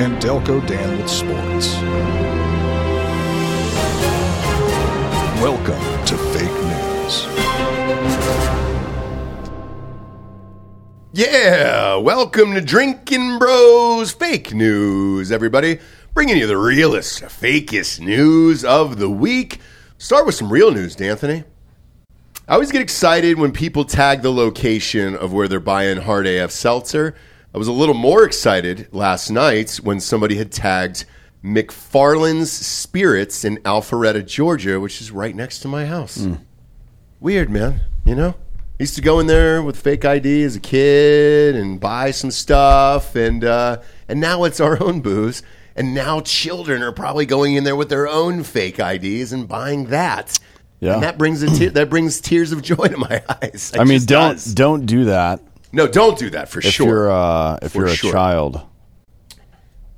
and Delco Dan with sports. Welcome to Fake News. Yeah, welcome to Drinking Bros Fake News, everybody. Bringing you the realest, fakest news of the week. Start with some real news, D'Anthony. I always get excited when people tag the location of where they're buying hard AF seltzer. I was a little more excited last night when somebody had tagged McFarland's Spirits in Alpharetta, Georgia, which is right next to my house. Weird, man. You know, I used to go in there with fake ID as a kid and buy some stuff, and uh, and now it's our own booze. And now children are probably going in there with their own fake IDs and buying that. Yeah. And that brings a te- that brings tears of joy to my eyes. It I mean, don't does. don't do that no, don't do that for if sure. you're uh, if For you're a sure. child.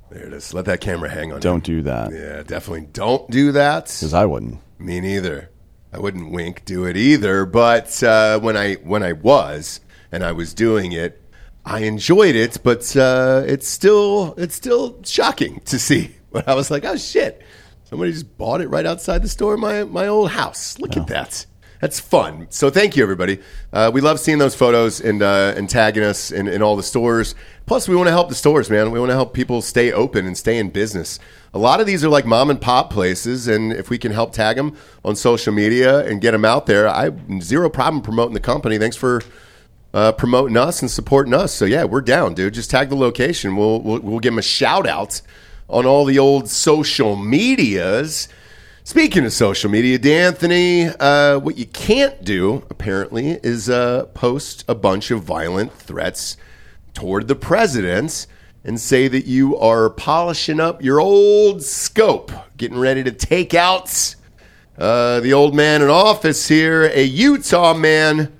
there it is. Let that camera hang on. Don't do that. Yeah, definitely don't do that. because I wouldn't. Me neither. I wouldn't wink do it either. But uh, when I when I was and I was doing it, I enjoyed it. But uh, it's still it's still shocking to see. But I was like, oh shit! Somebody just bought it right outside the store in my my old house. Look at that. That's fun. So thank you, everybody. Uh, we love seeing those photos and uh, and tagging us in, in all the stores. Plus, we want to help the stores, man. We want to help people stay open and stay in business. A lot of these are like mom and pop places, and if we can help tag them on social media and get them out there, I zero problem promoting the company. Thanks for uh, promoting us and supporting us. So yeah, we're down, dude. Just tag the location. We'll we'll, we'll give them a shout out on all the old social medias. Speaking of social media, D'Anthony, uh, what you can't do apparently is uh, post a bunch of violent threats toward the president and say that you are polishing up your old scope, getting ready to take out uh, the old man in office here, a Utah man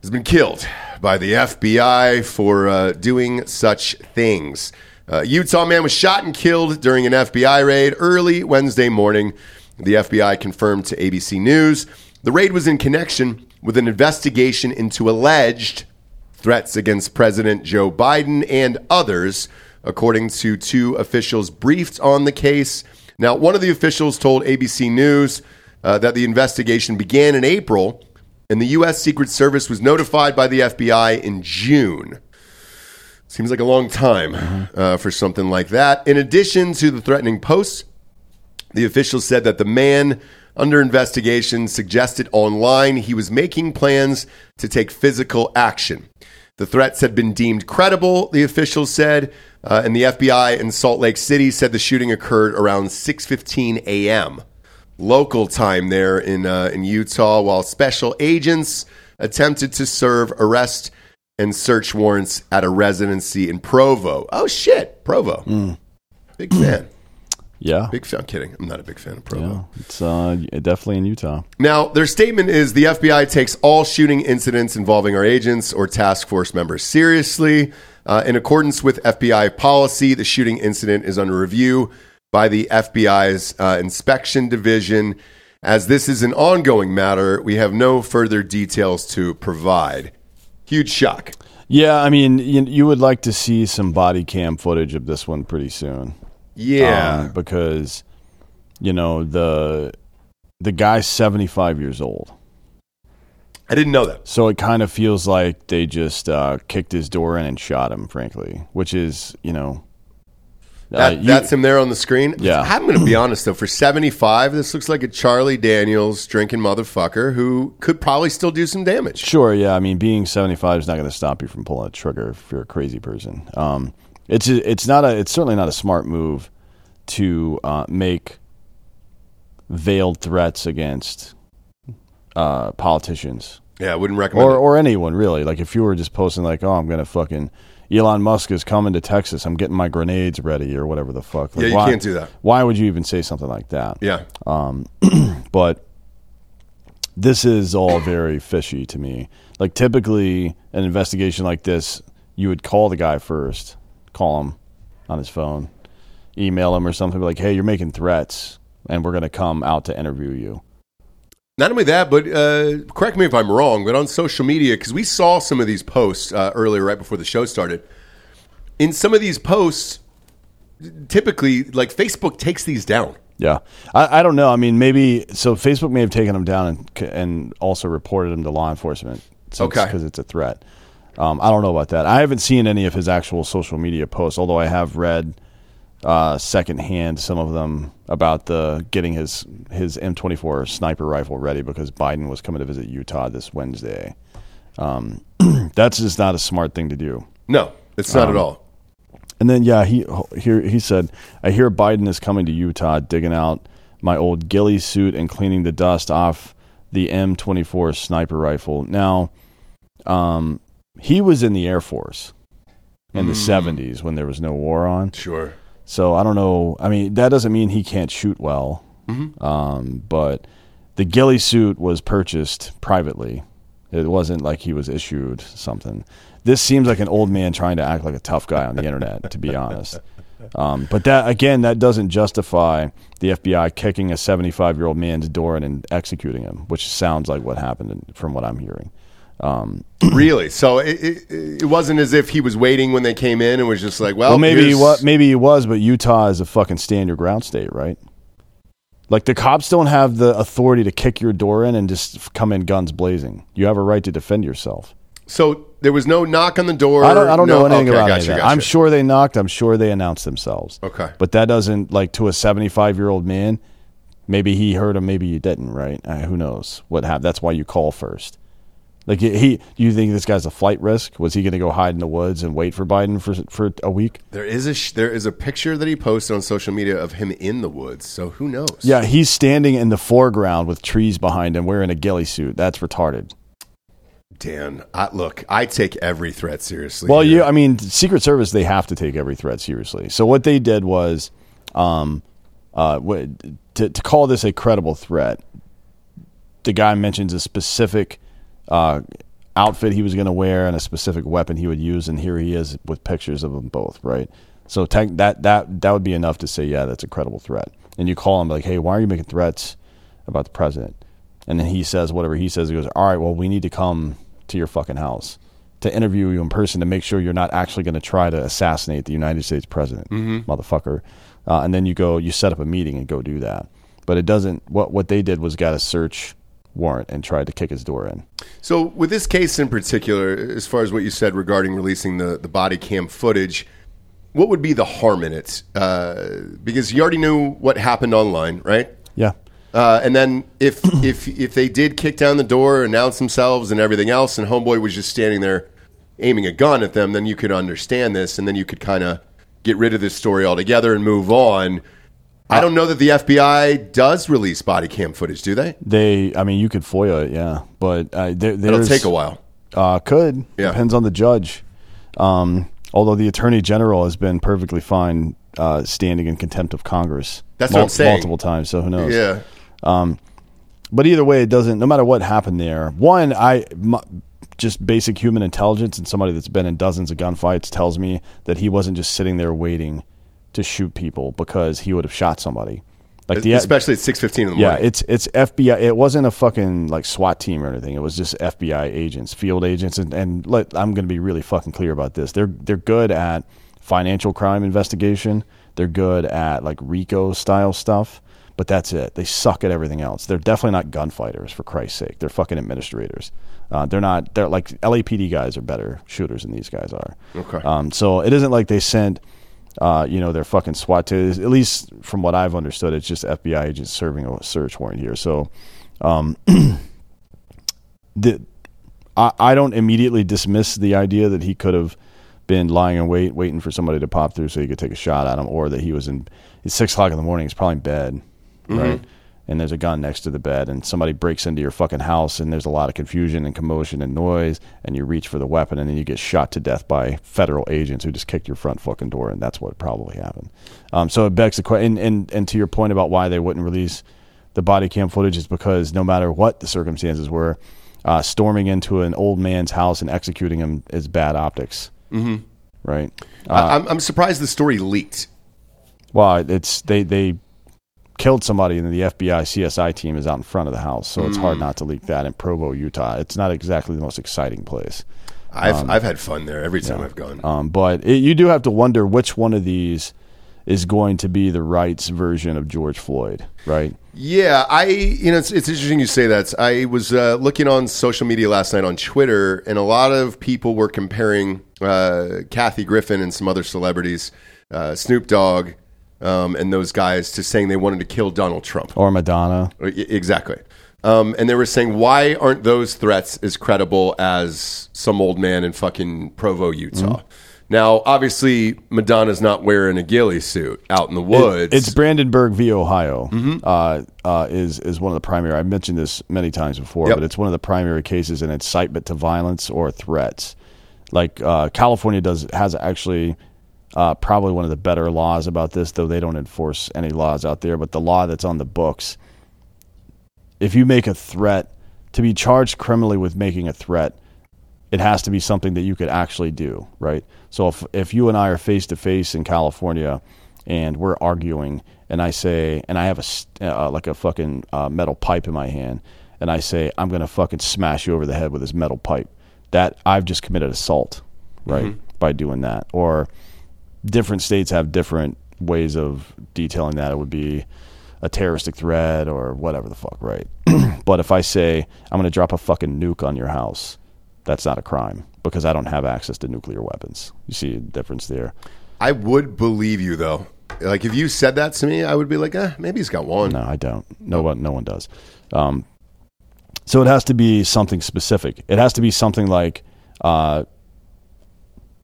has been killed by the FBI for uh, doing such things. Uh, Utah man was shot and killed during an FBI raid early Wednesday morning. The FBI confirmed to ABC News. The raid was in connection with an investigation into alleged threats against President Joe Biden and others, according to two officials briefed on the case. Now, one of the officials told ABC News uh, that the investigation began in April, and the U.S. Secret Service was notified by the FBI in June. Seems like a long time uh, for something like that. In addition to the threatening posts, the officials said that the man under investigation suggested online he was making plans to take physical action. The threats had been deemed credible, the officials said, uh, and the FBI in Salt Lake City said the shooting occurred around 6:15 a.m. local time there in uh, in Utah, while special agents attempted to serve arrest and search warrants at a residency in Provo. Oh shit, Provo! Big fan. Yeah, Big fan. I'm kidding. I'm not a big fan of Provo. yeah. It's uh, definitely in Utah. Now, their statement is the FBI takes all shooting incidents involving our agents or task force members seriously. Uh, in accordance with FBI policy, the shooting incident is under review by the FBI's uh, inspection division. As this is an ongoing matter, we have no further details to provide. Huge shock. Yeah, I mean, you, you would like to see some body cam footage of this one pretty soon. Yeah. Um, because you know the the guy's seventy five years old, I didn't know that. so it kind of feels like they just uh, kicked his door in and shot him. Frankly, which is you know That, uh, you- that's him there on the screen. Yeah. I'm going to be honest though. For 75, this looks like a Charlie Daniels drinking motherfucker who could probably still do some damage. Sure, yeah. I mean, being 75 is not going to stop you from pulling a trigger if you're a crazy person. Um, it's it's not a it's certainly not a smart move to uh, make veiled threats against uh, politicians Yeah, I wouldn't recommend or it. or anyone really. Like if you were just posting like, "Oh, I'm going to fucking Elon Musk is coming to Texas. I'm getting my grenades ready or whatever the fuck. Like, Yeah, you why- can't do that. Why would you even say something like that? Yeah. Um, but this is all very fishy to me. Like typically, an investigation like this, you would call the guy first, call him on his phone, email him or something, be like, "Hey, you're making threats, and we're going to come out to interview you." Not only that, but uh, correct me if I'm wrong, but on social media, because we saw some of these posts uh, earlier, right before the show started. In some of these posts, typically, like Facebook takes these down. Yeah, I, I don't know. I mean, maybe so. Facebook may have taken them down and and also reported them to law enforcement. Okay. because it's a threat. Um, I don't know about that. I haven't seen any of his actual social media posts, although I have read uh, secondhand some of them about the getting his his M24 sniper rifle ready because Biden was coming to visit Utah this Wednesday. Um, that's just not a smart thing to do. No, it's not at all. And then yeah, he here he said, "I hear Biden is coming to Utah, digging out my old ghillie suit and cleaning the dust off the M24 sniper rifle." Now, um, he was in the Air Force in the '70s when there was no war on. Sure. So I don't know. I mean, that doesn't mean he can't shoot well. Um, but the ghillie suit was purchased privately. It wasn't like he was issued something. This seems like an old man trying to act like a tough guy on the internet, to be honest. Um, but that again, that doesn't justify the FBI kicking a 75 year old man's door in and executing him, which sounds like what happened from what I'm hearing. really? So it, it, it wasn't as if he was waiting when they came in and was just like, well, Well, maybe he was. Maybe he was, but Utah is a fucking stand your ground state, right? Like the cops don't have the authority to kick your door in and just come in guns blazing. You have a right to defend yourself. So there was no knock on the door. I don't. I don't no, know anything okay, about gotcha, that. gotcha. I'm sure they knocked. I'm sure they announced themselves. Okay. but that doesn't like to a 75 year old man. Maybe he heard him. Maybe you didn't. Right? Uh, who knows what happened? That's why you call first. Like he, you think this guy's a flight risk? Was he going to go hide in the woods and wait for Biden for for a week? There is a sh- there is a picture that he posted on social media of him in the woods. So who knows? Yeah, he's standing in the foreground with trees behind him wearing a ghillie suit. That's retarded. Dan, I, look, I take every threat seriously. Well, here. you, I mean, Secret Service, they have to take every threat seriously. So what they did was, um, uh, to, to call this a credible threat, the guy mentions a specific uh, outfit he was going to wear and a specific weapon he would use, and here he is with pictures of them both, right? So tech that that that would be enough to say, yeah, that's a credible threat. And you call him like, hey, why are you making threats about the president? And then he says whatever he says. He goes, all right, well, we need to come to your fucking house to interview you in person to make sure you're not actually going to try to assassinate the United States president, motherfucker. Uh, and then you go, you set up a meeting and go do that. But it doesn't. What what they did was got a search warrant and tried to kick his door in. So, with this case in particular, as far as what you said regarding releasing the, the body cam footage, what would be the harm in it? Uh, because you already knew what happened online, right? Yeah. Uh, and then if if if they did kick down the door, announce themselves, and everything else, and Homeboy was just standing there aiming a gun at them, then you could understand this, and then you could kind of get rid of this story altogether and move on. I don't know that the FBI does release body cam footage, do they? They, I mean, you could FOIA it, yeah, but uh, there, It'll there's take a while. Uh, could Yeah. depends on the judge. Um, although the attorney general has been perfectly fine uh, standing in contempt of Congress. That's what I'm saying. Multiple times, so who knows? Yeah. But either way, it doesn't. No matter what happened there, one, I m- just basic human intelligence and somebody that's been in dozens of gunfights tells me that he wasn't just sitting there waiting to shoot people because he would have shot somebody. Like the Especially at six fifteen in the yeah, morning. it's it's FBI. It wasn't a fucking like SWAT team or anything. It was just FBI agents, field agents, and, and let, I'm going to be really fucking clear about this. They're they're good at financial crime investigation. They're good at like RICO style stuff, but that's it. They suck at everything else. They're definitely not gunfighters for Christ's sake. They're fucking administrators. Uh, they're not. They're like LAPD guys are better shooters than these guys are. Okay. Um, so it isn't like they sent, uh, you know, their fucking SWAT teams. At least from what I've understood, it's just FBI agents serving a search warrant here. So, um, the, I, I don't immediately dismiss the idea that he could have been lying in wait, waiting for somebody to pop through so he could take a shot at him, or that he was in it's six o'clock in the morning. He's probably in bed, right? And there's a gun next to the bed and somebody breaks into your fucking house and there's a lot of confusion and commotion and noise and you reach for the weapon and then you get shot to death by federal agents who just kicked your front fucking door and that's what probably happened. Um, so it begs the question, and, and, and to your point about why they wouldn't release the body cam footage is because no matter what the circumstances were, uh, storming into an old man's house and executing him is bad optics. Mm-hmm. Right. I- I'm, I'm surprised the story leaked. Well, it's they they killed somebody, and the FBI CSI team is out in front of the house, so it's hard not to leak that in Provo, Utah. It's not exactly the most exciting place, I've I've had fun there every time I've gone. um, but it, you do have to wonder which one of these is going to be the rights version of George Floyd, right? Yeah, I you know it's, it's interesting you say that. I was uh, looking on social media last night on Twitter, and a lot of people were comparing uh, Kathy Griffin and some other celebrities, uh, Snoop Dogg, um, and those guys, to saying they wanted to kill Donald Trump. Or Madonna. Uh, Exactly. Um, and they were saying, why aren't those threats as credible as some old man in fucking Provo, Utah? Now, obviously, Madonna's not wearing a ghillie suit out in the woods. It's Brandenburg v. Ohio. Uh, uh, is is one of the primary. I've mentioned this many times before, Yep. but it's one of the primary cases in incitement to violence or threats. Like uh, California does has actually uh, probably one of the better laws about this, though they don't enforce any laws out there. But the law that's on the books, if you make a threat to be charged criminally with making a threat, it has to be something that you could actually do, right? So if if you and I are face to face in California and we're arguing, and I say, and I have a uh, like a fucking uh, metal pipe in my hand, and I say, I'm gonna fucking smash you over the head with this metal pipe, that I've just committed assault, right? By doing that, or different states have different ways of detailing that. It would be a terroristic threat or whatever the fuck, right? but if I say I'm going to drop a fucking nuke on your house, that's not a crime because I don't have access to nuclear weapons. You see a difference there? I would believe you though. Like if you said that to me, I would be like, eh, maybe he's got one. No, I don't. No one, no one does. Um, so it has to be something specific. It has to be something like uh,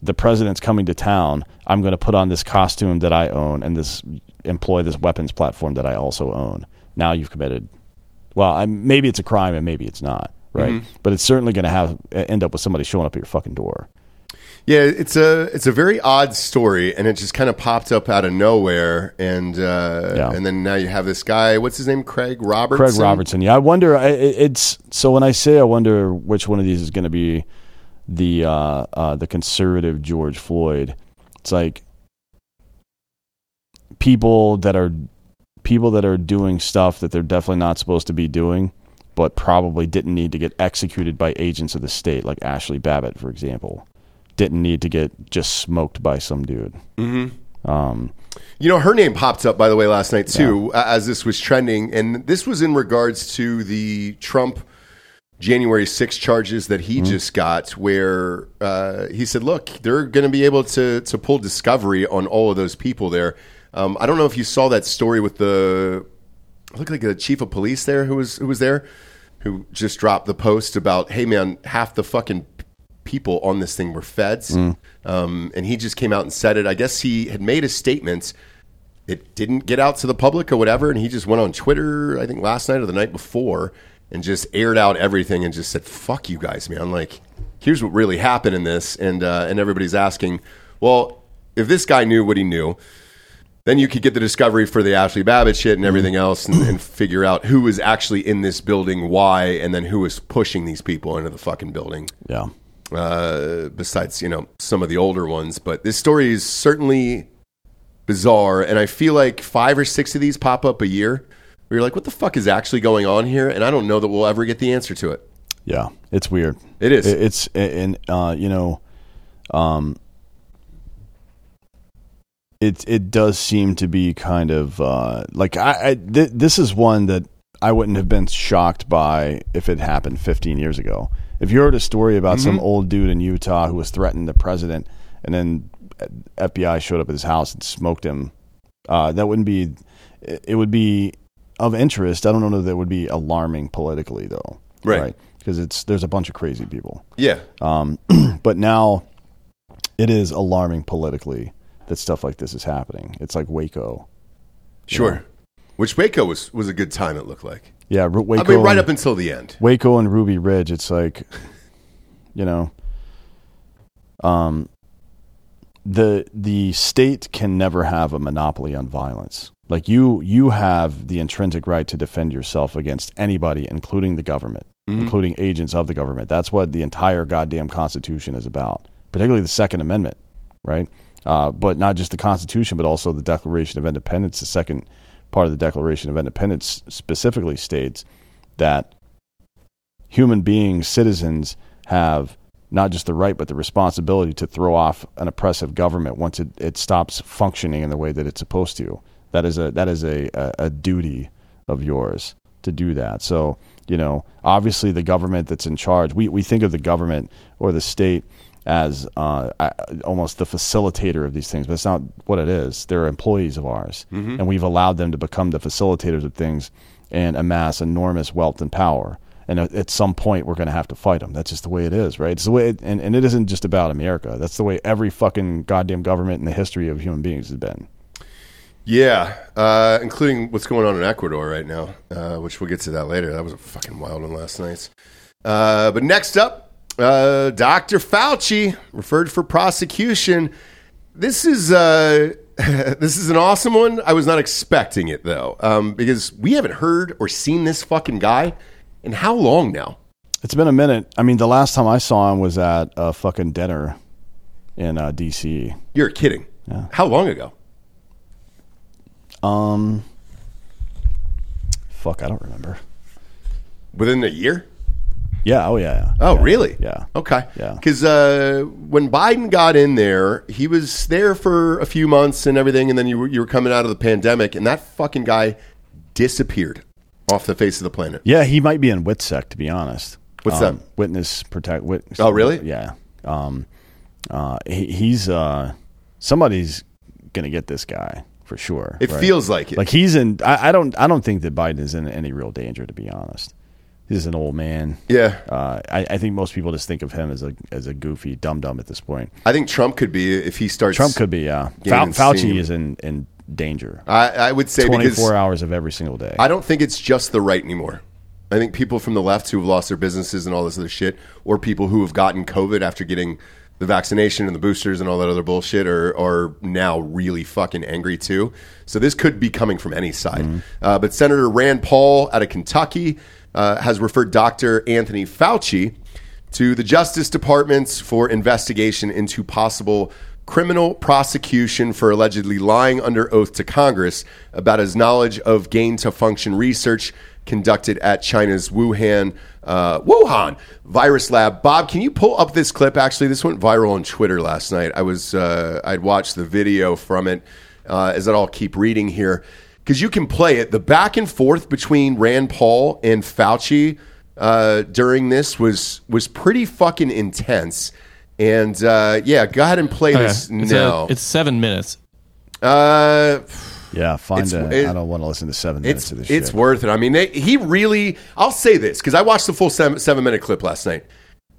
the president's coming to town. I'm going to put on this costume that I own and this employ this weapons platform that I also own. Now you've committed. Well, I, maybe it's a crime and maybe it's not, right? But it's certainly going to have end up with somebody showing up at your fucking door. Yeah, it's a it's a very odd story, and it just kind of popped up out of nowhere, and uh, Yeah. and then now you have this guy. What's his name? Craig Robertson. Craig Robertson. Yeah, I wonder. It's so when I say I wonder which one of these is going to be the uh, uh, the conservative George Floyd. It's like people that are people that are doing stuff that they're definitely not supposed to be doing, but probably didn't need to get executed by agents of the state, like Ashley Babbitt, for example. Didn't need to get just smoked by some dude. Um, You know, her name popped up by the way last night too, a- as this was trending, and this was in regards to the Trump January 6 charges that he just got, where uh, he said, "Look, they're going to be able to to pull discovery on all of those people there." Um, I don't know if you saw that story with the looked like the chief of police there who was who was there, who just dropped the post about, "Hey man, half the fucking people on this thing were feds," um, and he just came out and said it. I guess he had made a statement. It didn't get out to the public or whatever, and he just went on Twitter. I think last night or the night before, and just aired out everything and just said, "Fuck you guys, man!" Like, here's what really happened in this, and uh, and everybody's asking, well, if this guy knew what he knew, then you could get the discovery for the Ashley Babbitt shit and everything else, and, and figure out who was actually in this building, why, and then who was pushing these people into the fucking building. yeah. Uh, besides, you know, some of the older ones, but this story is certainly bizarre, and I feel like five or six of these pop up a year. Where you're like, what the fuck is actually going on here? And I don't know that we'll ever get the answer to it. Yeah, it's weird. It is. It- It's and uh, you know, um, it it does seem to be kind of uh, like I, I th- this is one that I wouldn't have been shocked by if it happened 15 years ago. If you heard a story about some Mm-hmm. old dude in Utah who was threatening the president, and then FBI showed up at his house and smoked him, uh, that wouldn't be. It would be of interest. I don't know that would be alarming politically though, Right. Because it's there's a bunch of crazy people. Yeah. Um, but now it is alarming politically that stuff like this is happening. It's like Waco. Sure. Which Waco was was a good time. It looked like. Yeah, Waco. I mean, right and- up until the end. Waco and Ruby Ridge, it's like, you know, um, the the state can never have a monopoly on violence. Like you, you have the intrinsic right to defend yourself against anybody, including the government, including agents of the government. That's what the entire goddamn Constitution is about, particularly the Second Amendment, right? Uh, but not just the Constitution, but also the Declaration of Independence. The second part of the Declaration of Independence specifically states that human beings, citizens, have not just the right but the responsibility to throw off an oppressive government once it, it stops functioning in the way that it's supposed to. That is a that is a, a, a duty of yours to do that. So, you know, obviously the government that's in charge, we, we think of the government or the state as uh, almost the facilitator of these things, but it's not what it is. They're employees of ours, and we've allowed them to become the facilitators of things and amass enormous wealth and power. And at, at some point, we're going to have to fight them. That's just the way it is, right? It's the way, it, and, and it isn't just about America. That's the way every fucking goddamn government in the history of human beings has been. Yeah, uh, including what's going on in Ecuador right now, uh, which we'll get to that later. That was a fucking wild one last night. Uh, but next up, uh, Dr. Fauci referred for prosecution. This is uh, this is an awesome one. I was not expecting it though, um, because we haven't heard or seen this fucking guy in how long now? It's been a minute. I mean, the last time I saw him was at a fucking dinner in uh, D.C. You're kidding. Yeah. How long ago? Um, fuck, I don't remember. Within a year? Yeah. Oh yeah. yeah. Oh, Yeah. really? Yeah. Okay. Yeah. Because uh, when Biden got in there, he was there for a few months and everything, and then you were, you were coming out of the pandemic, and that fucking guy disappeared off the face of the planet. Yeah, he might be in WITSEC to be honest. What's Um, that? Witness protect. Witness, Oh, really? Yeah. Um, uh, he, he's uh, somebody's gonna get this guy for sure. It right? feels like it. Like he's in. I, I don't. I don't think that Biden is in any real danger to be honest. He's an old man. yeah. Uh, I, I think most people just think of him as a as a goofy dum dum at this point. I think Trump could be if he starts. Trump could be. Yeah. Fau- Fauci steam. is in in danger. I, I would say Twenty four hours of every single day. I don't think it's just the right anymore. I think people from the left who have lost their businesses and all this other shit, or people who have gotten COVID after getting the vaccination and the boosters and all that other bullshit, are are now really fucking angry too. So this could be coming from any side. Uh, but Senator Rand Paul out of Kentucky uh, has referred Dr. Anthony Fauci to the Justice Department for investigation into possible criminal prosecution for allegedly lying under oath to Congress about his knowledge of gain to function research conducted at China's Wuhan uh, Wuhan virus lab. Bob, can you pull up this clip? Actually, this went viral on Twitter last night. I was uh, I'd watched the video from it. Uh, as I'll keep reading here because you can play it. The back and forth between Rand Paul and Fauci uh, during this was was pretty fucking intense. And uh, yeah, go ahead and play Okay. this It's, now. a, it's seven minutes. uh, yeah. Find it's- it. I don't want to listen to seven minutes of this it's shit. worth it. I mean, they, he really. I'll say this because I watched the full seven, seven minute clip last night.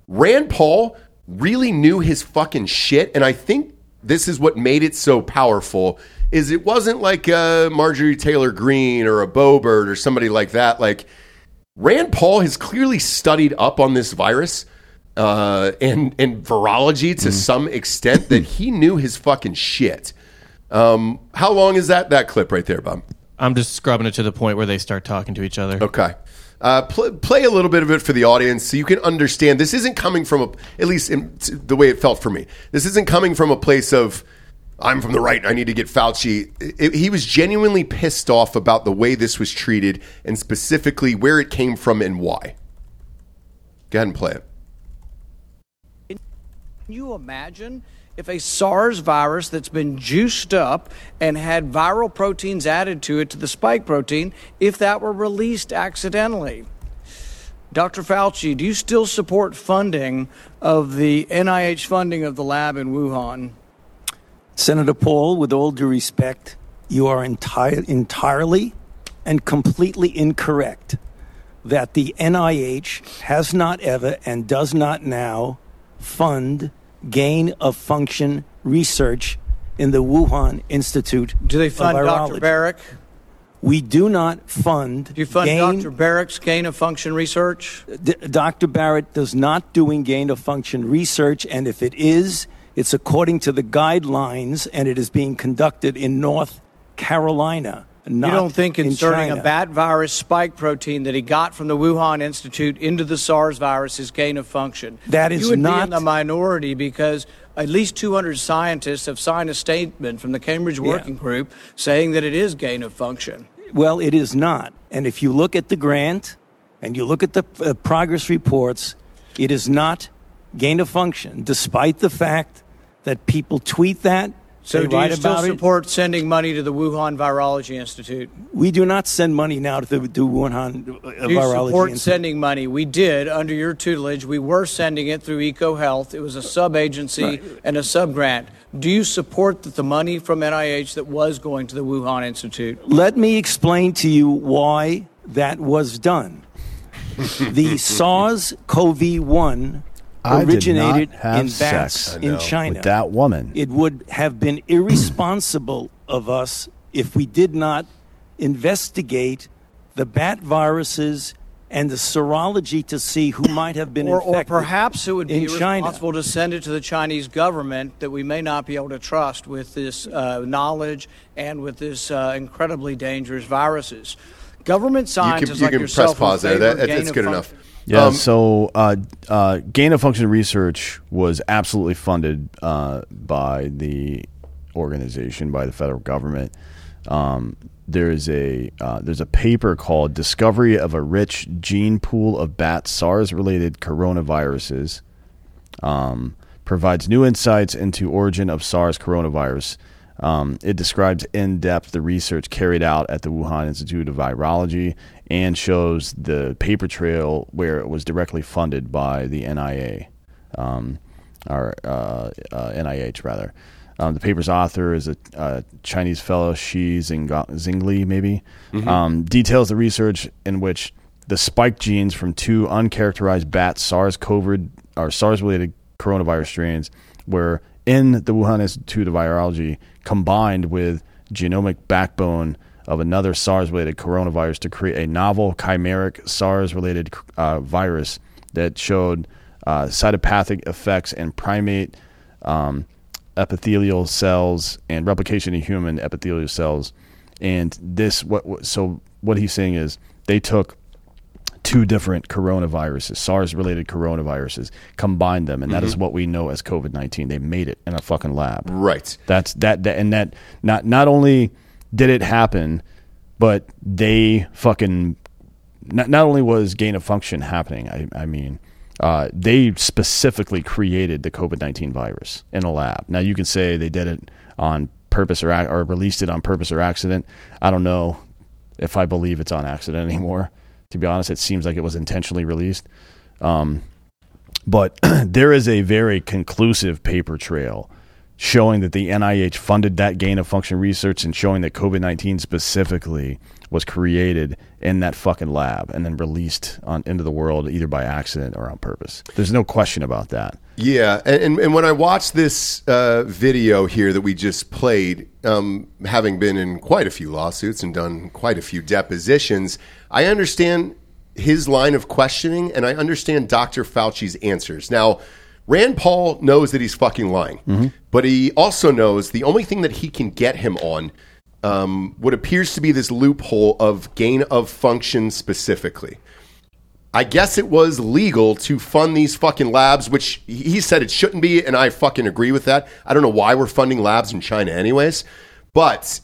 Rand Paul really knew his fucking shit, and I think this is what made it so powerful. Is it wasn't like uh, Marjorie Taylor Greene or a Bobert or somebody like that. Like Rand Paul has clearly studied up on this virus uh, and and virology to some extent that he knew his fucking shit. Um, how long is that that clip right there, Bob? I'm just scrubbing it to the point where they start talking to each other. Okay. Uh, pl- play a little bit of it for the audience so you can understand. This isn't coming from a, at least in, t- the way it felt for me. This isn't coming from a place of, I'm from the right. I need to get Fauci. It- he was genuinely pissed off about the way this was treated and specifically where it came from and why. Go ahead and play it. Can you imagine if a SARS virus that's been juiced up and had viral proteins added to it to the spike protein, if that were released accidentally? Dr. Fauci, do you still support funding of the NIH funding of the lab in Wuhan? Senator Paul, with all due respect, you are entire, entirely and completely incorrect that the NIH has not ever and does not now fund gain of function research in the Wuhan Institute Do they fund. Dr. Barrick? We do not fund. Do you fund gain, Dr. Barrick's gain of function research? D- Dr. Barrett does not doing gain of function research, and if it is, it's according to the guidelines, and it is being conducted in North Carolina. Not you don't think in inserting China. a bat virus spike protein that he got from the Wuhan Institute into the SARS virus is gain of function? That is you would not- be in the minority because at least 200 scientists have signed a statement from the Cambridge Working Group saying that it is gain of function. Well, it is not. And if you look at the grant and you look at the uh, progress reports, it is not gain of function, despite the fact that people tweet that. So they do you still about it. support sending money to the Wuhan Virology Institute? We do not send money now to the to Wuhan uh, Do you Virology support Institute. sending money? We did under your tutelage. We were sending it through EcoHealth. It was a sub agency and a sub grant. Do you support that the money from NIH that was going to the Wuhan Institute? Let me explain to you why that was done. the SARS CoV 1 I did originated not have in bats sex in China. with that woman. It would have been irresponsible of us if we did not investigate the bat viruses and the serology to see who might have been Or, or perhaps it would be in China. responsible to send it to the Chinese government that we may not be able to trust with this uh, knowledge and with this uh, incredibly dangerous viruses. Government You scientists can, you like can yourself press pause there. favor That, that- that's good func- enough. Yeah, Um, so uh, uh, gain of function research was absolutely funded uh, by the organization, by the federal government. Um, there's a uh, there's a paper called "Discovery of a Rich Gene Pool of Bat SARS-related Coronaviruses." Um, provides new insights into origin of SARS coronavirus. Um, it describes in depth the research carried out at the Wuhan Institute of Virology and shows the paper trail where it was directly funded by the NIA, um, or uh, uh, NIH rather. Um, the paper's author is a, a Chinese fellow, Shi Zing- Zingli, maybe. Um, details the research in which the spike genes from two uncharacterized bat SARS-CoV or SARS-related coronavirus strains were in the Wuhan Institute of Virology combined with genomic backbone of another SARS-related coronavirus to create a novel chimeric SARS-related uh, virus that showed uh, cytopathic effects in primate um, epithelial cells and replication in human epithelial cells. And this, what, what so what he's saying is they took two different coronaviruses, SARS-related coronaviruses, combined them, and that is what we know as COVID nineteen. They made it in a fucking lab. Right. That's that, that and that not not only did it happen, but they fucking not, not only was gain of function happening, I, I mean, uh, they specifically created the COVID 19 virus in a lab. Now, you can say they did it on purpose or, or released it on purpose or accident. I don't know if I believe it's on accident anymore. To be honest, it seems like it was intentionally released. Um, but there is a very conclusive paper trail showing that the NIH funded that gain of function research and showing that COVID 19 specifically was created in that fucking lab and then released on into the world either by accident or on purpose. There's no question about that. Yeah, and, and, when I watched this uh, video here that we just played, um, having been in quite a few lawsuits and done quite a few depositions, I understand his line of questioning and I understand Dr. Fauci's answers. Now, Rand Paul knows that he's fucking lying, but he also knows the only thing that he can get him on um, what appears to be this loophole of gain of function specifically. I guess it was legal to fund these fucking labs, which he said it shouldn't be, and I fucking agree with that. I don't know why we're funding labs in China, anyways. But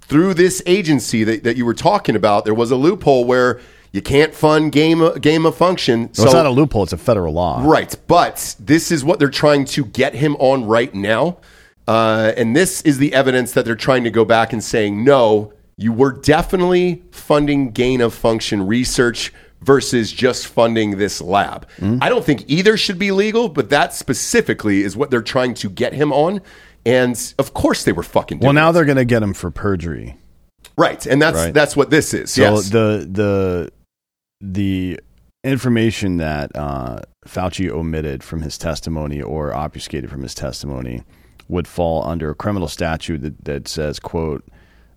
through this agency that, that you were talking about, there was a loophole where you can't fund game game of function. Well, it's not a loophole; it's a federal law. Right, but this is what they're trying to get him on right now, uh, and this is the evidence that they're trying to go back and saying no, you were definitely funding gain of function research versus just funding this lab. I don't think either should be legal, but that specifically is what they're trying to get him on, and of course they were fucking. Well, now it. they're going to get him for perjury. right, and that's Right. that's what this is. So yes, the the the information that uh, Fauci omitted from his testimony or obfuscated from his testimony would fall under a criminal statute that, that says, "quote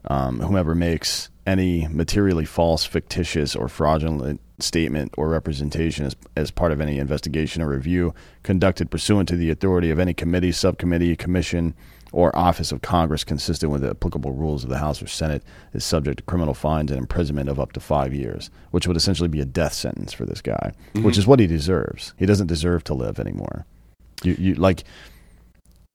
um, Whomever makes any materially false, fictitious, or fraudulent statement or representation as, as part of any investigation or review conducted pursuant to the authority of any committee, subcommittee, commission, or office of Congress consistent with the applicable rules of the House or Senate is subject to criminal fines and imprisonment of up to five years, which would essentially be a death sentence for this guy, mm-hmm. which is what he deserves. He doesn't deserve to live anymore. You, you like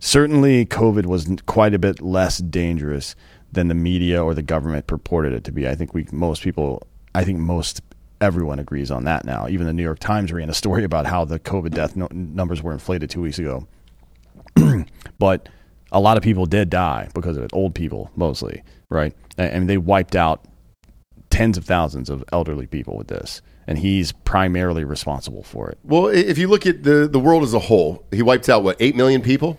certainly COVID was quite a bit less dangerous than the media or the government purported it to be. I think we most people, I think most everyone agrees on that now. Even the New York Times ran a story about how the COVID death no- numbers were inflated two weeks ago. but a lot of people did die because of it. Old people mostly, right? And they wiped out tens of thousands of elderly people with this, and he's primarily responsible for it. Well, if you look at the, the world as a whole, he wiped out, what, 8 million people?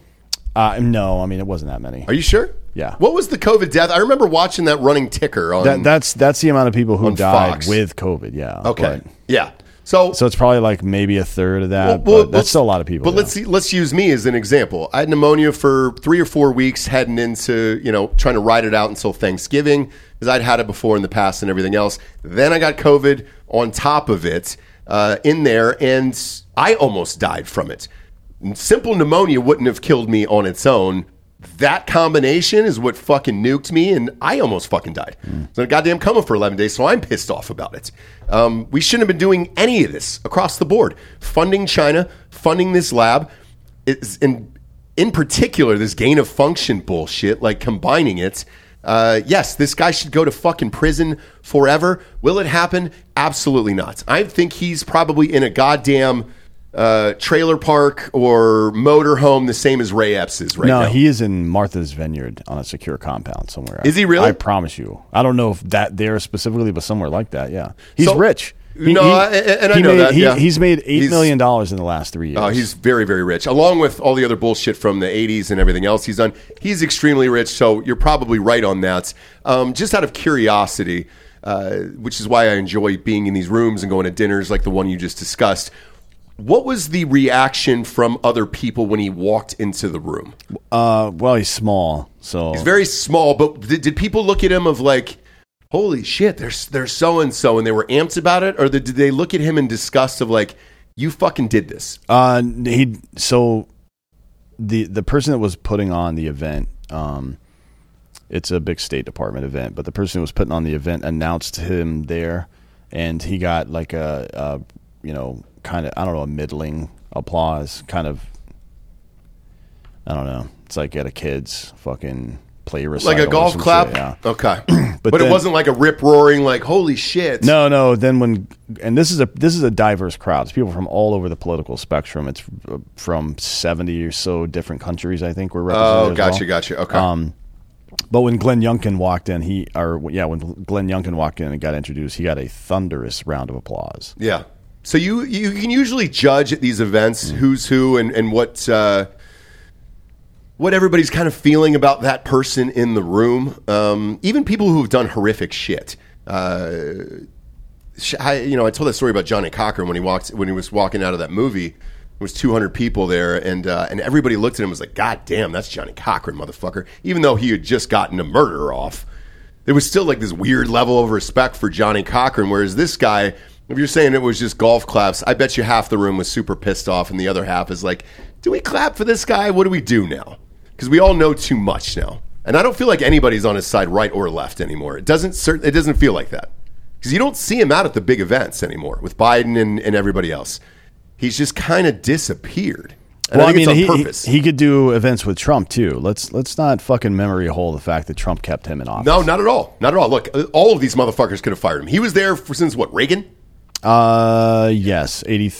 Uh, no, I mean it wasn't that many. Are you sure? Yeah. What was the COVID death? I remember watching that running ticker on. That, that's that's the amount of people who died Fox. with COVID. Yeah. okay. But- yeah. So, so it's probably like maybe a third of that. Well, but that's still a lot of people. But yeah. let's see, let's use me as an example. I had pneumonia for three or four weeks, heading into you know trying to ride it out until Thanksgiving because I'd had it before in the past and everything else. Then I got COVID on top of it uh, in there, and I almost died from it. Simple pneumonia wouldn't have killed me on its own. That combination is what fucking nuked me, and I almost fucking died. So a goddamn coma for 11 days, so I'm pissed off about it. Um, we shouldn't have been doing any of this across the board. Funding China, funding this lab, is in, in particular, this gain of function bullshit, like combining it. Uh, yes, this guy should go to fucking prison forever. Will it happen? Absolutely not. I think he's probably in a goddamn uh, trailer park or motorhome, the same as Ray Epps is right no, now. he is in Martha's Vineyard on a secure compound somewhere. Is he really? I promise you. I don't know if that there specifically, but somewhere like that. Yeah, he's So- rich. No, I- and I know made, that, he- yeah. he's made eight He's- million dollars in the last three years. Oh, he's very, very rich. Along with all the other bullshit from the 80s and everything else he's done, he's extremely rich. So you're probably right on that. Um, just out of curiosity, uh, which is why I enjoy being in these rooms and going to dinners like the one you just discussed. What was the reaction from other people when he walked into the room? uh, well, he's small, so He's very small, but did, did people look at him of like, holy shit, they're they're so and so, and they were amped about it, or did they look at him in disgust of like, you fucking did this? Uh, he so the the person that was putting on the event, um, it's a big State Department event, but the person who was putting on the event announced him there, and he got like a, a you know kind of I don't know a middling applause, kind of I don't know. It's like at a kid's fucking play recital, like a golf clap. shit, yeah. Okay, but, But it wasn't like a rip roaring like holy shit. No, no. Then when and this is a this is a diverse crowd. It's people from all over the political spectrum. It's uh, from seventy or so different countries. I think were represented. Oh, gotcha, well. gotcha. Okay. Um, but when Glenn Youngkin walked in, he or yeah, when Glenn Youngkin walked in and got introduced, he got a thunderous round of applause. yeah. So you you can usually judge at these events Mm. who's who and and what. Uh, what everybody's kind of feeling about that person in the room, um, even people who have done horrific shit. Uh, I, you know, I told that story about Johnny Cochran when he walked when he was walking out of that movie. There was 200 people there, and uh, and everybody looked at him and was like, "God damn, that's Johnny Cochran, motherfucker!" Even though he had just gotten a murder off, there was still like this weird level of respect for Johnny Cochran. Whereas this guy, if you're saying it was just golf claps, I bet you half the room was super pissed off, and the other half is like, "Do we clap for this guy? What do we do now?" Because we all know too much now, and I don't feel like anybody's on his side, right or left anymore. It doesn't. It doesn't feel like that because you don't see him out at the big events anymore with Biden and, and everybody else. He's just kind of disappeared. And I think it's on he, he- purpose. he could do events with Trump too. Let's let's not fucking memory hole the fact that Trump kept him in office. no, not at all. Not at all. Look, all of these motherfuckers could have fired him. He was there for, since what Reagan. Uh, yes, 80,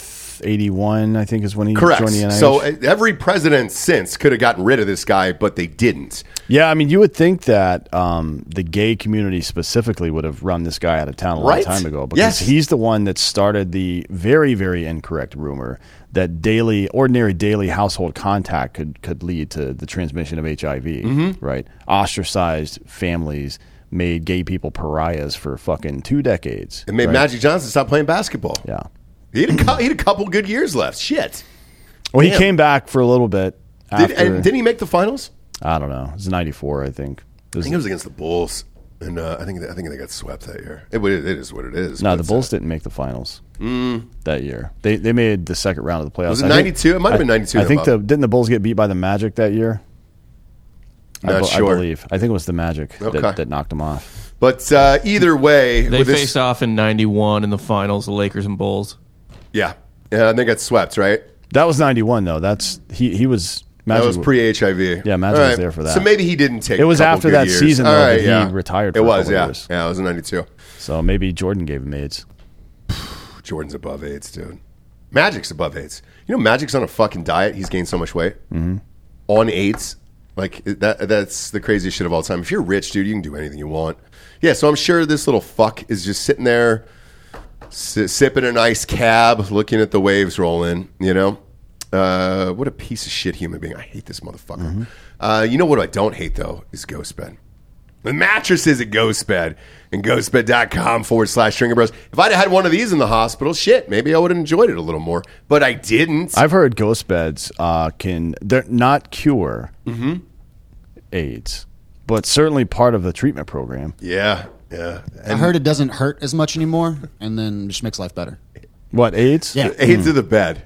81, I think is when he Correct. joined the NIH. So uh, every president since could have gotten rid of this guy, but they didn't. Yeah, I mean, you would think that um, the gay community specifically would have run this guy out of town a long Right. time ago because Yes. he's the one that started the very, very incorrect rumor that daily, ordinary daily household contact could could lead to the transmission of HIV. Mm-hmm. Right? Ostracized families made gay people pariahs for fucking two decades. It made right? Magic Johnson stop playing basketball. Yeah. He had, a, he had a couple good years left. Shit. Well, he came back for a little bit. Did, and didn't he make the finals? I don't know. It was '94, I think. It I was- think it was against the Bulls. and uh, I think I think they got swept that year. It, it is what it is. No, the Bulls uh, didn't make the finals that year. They they made the second round of the playoffs. Was it 92? It might have been 92 I think the didn't the Bulls get beat by the Magic that year? I, Not be- sure. I believe. I think it was the Magic Okay. that, that knocked them off. But uh, either way, They with this- faced off in '91 in the finals, the Lakers and Bulls. yeah, yeah, and they got swept, right? That was ninety one though. That's he he was Magic that was pre HIV. Yeah, Magic was there for that. So maybe he didn't take. It It was a after good that years. season, All though, right, that he yeah. retired It for a was, couple yeah, years. yeah. It was in '92. So maybe Jordan gave him AIDS. Jordan's above AIDS, dude. Magic's above AIDS. You know, Magic's on a fucking diet. He's gained so much weight Mm-hmm. on AIDS. Like that. That's the craziest shit of all time. If you're rich, dude, you can do anything you want. Yeah. So I'm sure this little fuck is just sitting there, si- sipping a nice cab, looking at the waves roll in. You know, uh, what a piece of shit human being. I hate this motherfucker. Mm-hmm. Uh, you know what I don't hate though is Ghostbed. The mattresses at Ghostbed and ghostbed.com forward slash drinking bros. If I'd had one of these in the hospital, shit, maybe I would have enjoyed it a little more. But I didn't. I've heard ghost beds uh, can they're not cure Mm-hmm. AIDS, but certainly part of the treatment program. yeah, yeah. I heard it doesn't hurt as much anymore, and then just makes life better. What AIDS? Yeah, AIDS of the bed.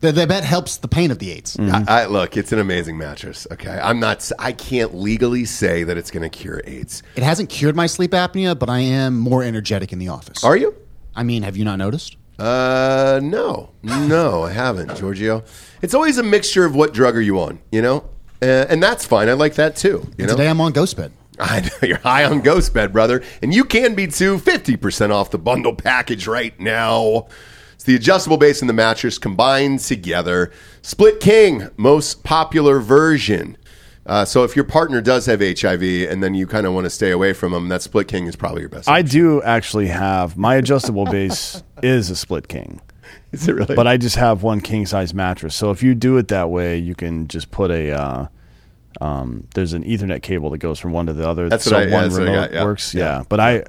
The, the bet helps the pain of the AIDS. Mm. I, I, look, it's an amazing mattress. Okay, I'm not. I can't legally say that it's going to cure AIDS. It hasn't cured my sleep apnea, but I am more energetic in the office. Are you? I mean, have you not noticed? Uh, no, no, I haven't, Giorgio. It's always a mixture of what drug are you on, you know, uh, and that's fine. I like that too. You know, Today I'm on Ghostbed. I know you're high on Ghostbed, brother, and you can be too. Fifty percent off the bundle package right now. The adjustable base and the mattress combined together. Split King, most popular version. Uh, so if your partner does have HIV and then you kind of want to stay away from them, that Split King is probably your best. I do actually have my adjustable base is a split king, is it really? but I just have one king size mattress. So if you do it that way, you can just put a. Uh, um, there's an Ethernet cable that goes from one to the other. That's so what I- one what I remote got, yeah. works. Yeah. Yeah, but I.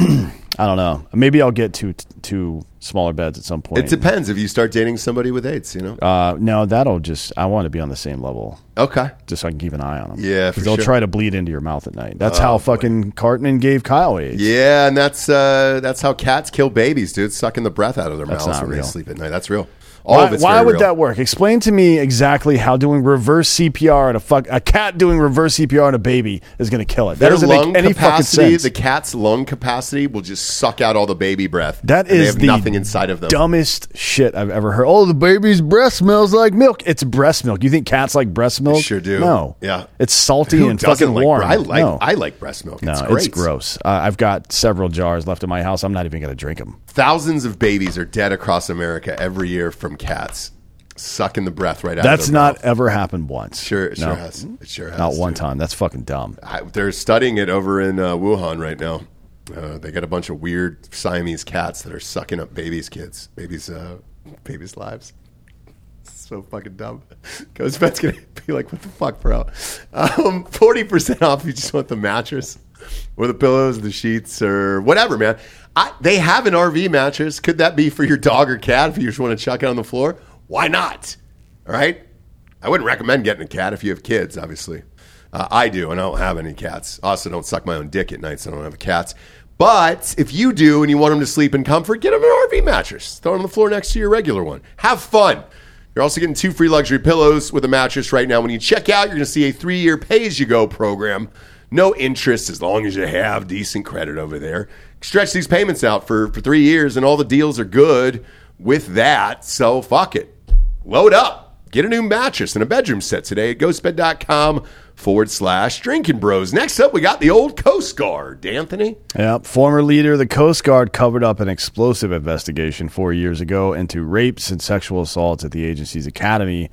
I don't know. Maybe I'll get two two smaller beds at some point. it depends if you start dating somebody with AIDS. You know. Uh, no, that'll just. I want to be on the same level, Okay. just so I can keep an eye on them. Yeah, for they'll sure. Oh, try to bleed into your mouth at night. That's how fucking Cartman gave Kyle AIDS. Yeah, and that's uh, that's how cats kill babies, dude. Sucking the breath out of their That's mouths not when real. they sleep at night. That's real. All Why, of it's why would real. that work? Explain to me exactly how doing reverse CPR on a fuck a cat doing reverse CPR on a baby is going to kill it. That Their doesn't lung make any fucking sense. the cat's lung capacity will just suck out all the baby breath. That is they have the nothing inside of them. dumbest shit I've ever heard. Oh, the baby's breast smells like milk. It's breast milk. You think cats like breast milk? sure do. No. Yeah. It's salty Who and fucking like warm. I like no. I like breast milk. no, It's gross. Uh, I've got several jars left in my house. I'm not even going to drink them. Thousands of babies are dead across America every year from cats sucking the breath right out. That's not mouth. ever happened once. Sure, it No. sure has. It sure has. Not one dude. time. That's fucking dumb. I, they're studying it over in uh, Wuhan right now. Uh, they got a bunch of weird Siamese cats that are sucking up babies' kids, babies, uh, babies' lives. So fucking dumb. Ghostbed's gonna be like, "What the fuck, bro?" Um, Forty percent off if you just want the mattress, or the pillows, the sheets, or whatever, man. I, they have an RV mattress. Could that be for your dog or cat if you just want to chuck it on the floor? Why not? All right. I wouldn't recommend getting a cat if you have kids, obviously. Uh, I do, and I don't have any cats. Also don't suck my own dick at night, so I don't have cats. But if you do and you want them to sleep in comfort, get them an RV mattress. Throw it on the floor next to your regular one. Have fun. You're also getting two free luxury pillows with a mattress right now. When you check out, you're going to see a three year pay as you go program. No interest as long as you have decent credit over there. Stretch these payments out for, for three years, and all the deals are good with that. So fuck it. Load up. Get a new mattress and a bedroom set today at ghostbed.com forward slash drinking bros. Next up, we got the old Coast Guard. Anthony? Yep. Former leader of the Coast Guard covered up an explosive investigation four years ago into rapes and sexual assaults at the agency's academy,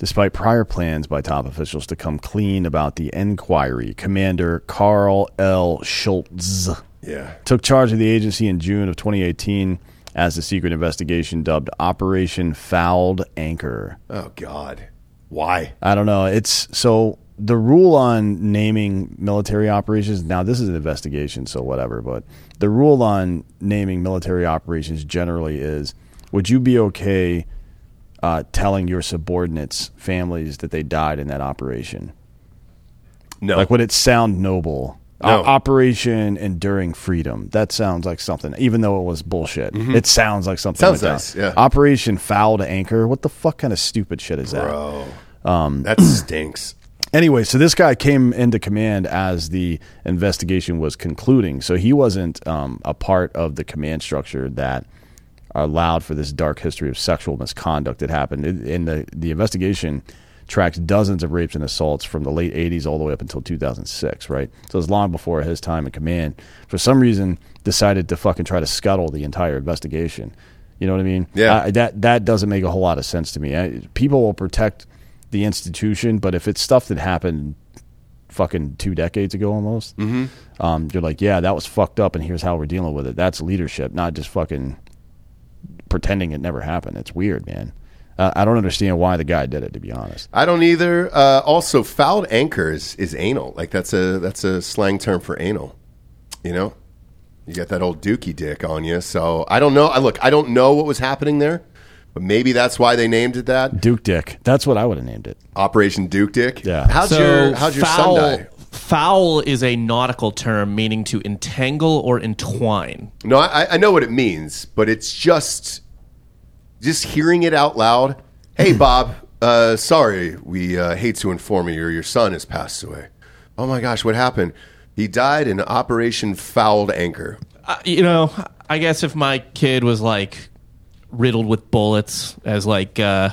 despite prior plans by top officials to come clean about the inquiry. Commander Karl L. Schultz Yeah. took charge of the agency in June of 2018 as the secret investigation dubbed Operation Fouled Anchor. Oh, God. Why? I don't know. It's so the rule on naming military operations. Now, this is an investigation, so whatever. But the rule on naming military operations generally is: Would you be okay uh, telling your subordinates' families that they died in that operation? No. Like, would it sound noble O- No. Operation Enduring Freedom. That sounds like something, even though it was bullshit. It sounds like something. Mm-hmm. Sounds like nice, that. yeah. Operation Fouled Anchor. What the fuck kind of stupid shit is that? Bro, that stinks. Anyway, so this guy came into command as the investigation was concluding. So he wasn't um, a part of the command structure that allowed for this dark history of sexual misconduct that happened. And the, the investigation tracks dozens of rapes and assaults from the late 80s all the way up until 2006, right? So it was long before his time in command. For some reason, decided to fucking try to scuttle the entire investigation. You know what I mean? Yeah. I, that that doesn't make a whole lot of sense to me. I, people will protect the institution, but if it's stuff that happened fucking two decades ago almost, mm-hmm. um, you're like, yeah, that was fucked up, and here's how we're dealing with it. That's leadership, not just fucking pretending it never happened. It's weird, man. Uh, I don't understand why the guy did it, to be honest. I don't either. Uh, also, fouled anchor is, is anal. Like that's a that's a slang term for anal. You know, you got that old dookie dick on you. So I don't know. I look. I don't know what was happening there, but maybe that's why they named it that. Duke Dick. That's what I would have named it. Operation Duke Dick. Yeah. How'd so your How'd your foul, son die? Foul is a nautical term meaning to entangle or entwine. No, I, I know what it means, but it's just just hearing it out loud. Hey, Bob. Uh, sorry, we uh, hate to inform you, your son has passed away. Oh my gosh, what happened? He died in Operation Fouled Anchor. Uh, you know, I guess if my kid was like riddled with bullets as like uh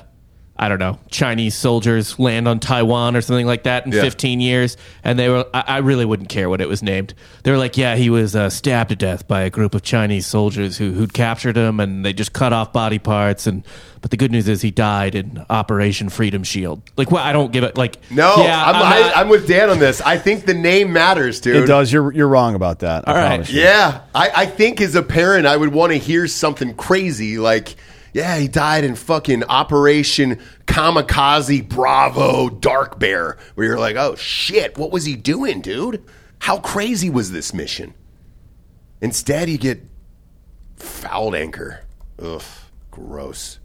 I don't know, Chinese soldiers land on Taiwan or something like that in Yeah. 15 years. And they were, I, I really wouldn't care what it was named. They were like, yeah, he was uh, stabbed to death by a group of Chinese soldiers who, who'd captured him and they just cut off body parts. And, but the good news is he died in Operation Freedom Shield. Like, well, I don't give it, like, No, yeah, I'm, I'm not- I'm with Dan on this. I think the name matters, dude. It does. You're you're wrong about that. I All right. promise you. Yeah, I, I think as a parent, I would want to hear something crazy like, yeah, he died in fucking Operation Kamikaze Bravo Dark Bear, where you're like, oh shit, what was he doing, dude? How crazy was this mission? Instead, you get fouled anchor. Ugh, gross.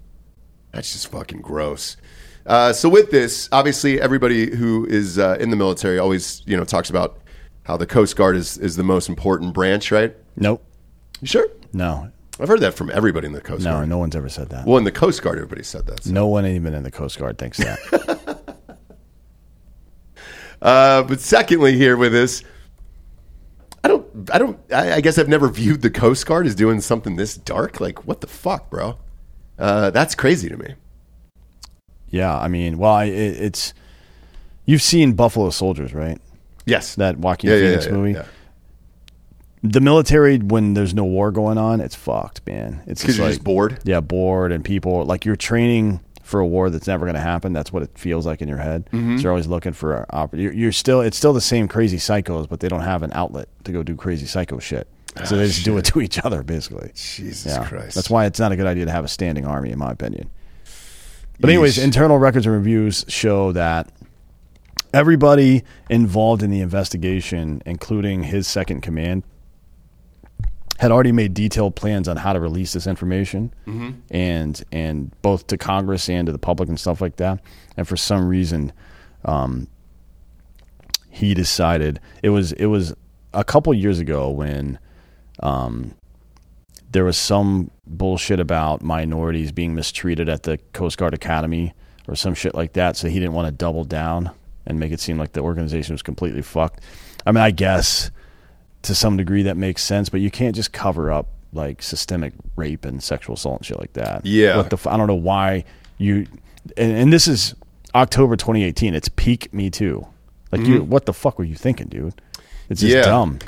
That's just fucking gross. Uh, so with this, obviously, everybody who is uh, in the military always, you know, talks about how the Coast Guard is, is the most important branch, right? Nope. You sure? No. I've heard that from everybody in the Coast No. Guard. No one's ever said that. Well, in the Coast Guard, everybody said that. so. No one even in the Coast Guard thinks that. Uh, but secondly, here with this, I don't, I don't, I, I guess I've never viewed the Coast Guard as doing something this dark. Like, what the fuck, bro? Uh, that's crazy to me. yeah. I mean, well, I, it, it's you've seen Buffalo Soldiers, right? Yes, That Joaquin Yeah, yeah, Phoenix yeah, yeah, movie. yeah. The military, when there's no war going on, it's fucked, man. It's because you're just bored. Yeah, bored, and people like you're training for a war that's never going to happen. That's what it feels like in your head. Mm-hmm. So you're always looking for a opp- you're, you're still it's still the same crazy psychos, but they don't have an outlet to go do crazy psycho shit. So they just do it to each other, basically. Ah, Jesus Yeah, Christ. that's why it's not a good idea to have a standing army, in my opinion. But anyways, Yeesh. internal records and reviews show that everybody involved in the investigation, including his second command, had already made detailed plans on how to release this information, and and both to Congress and to the public and stuff like that. And for some reason, um, he decided it was it was a couple years ago when um, there was some bullshit about minorities being mistreated at the Coast Guard Academy or some shit like that. So he didn't want to double down and make it seem like the organization was completely fucked. I mean, I guess to some degree that makes sense, but you can't just cover up like systemic rape and sexual assault and shit like that. Yeah. What the f- I don't know why you and, and this is October 2018. It's peak Me Too. Like you, what the fuck were you thinking, dude? It's just Yeah. dumb.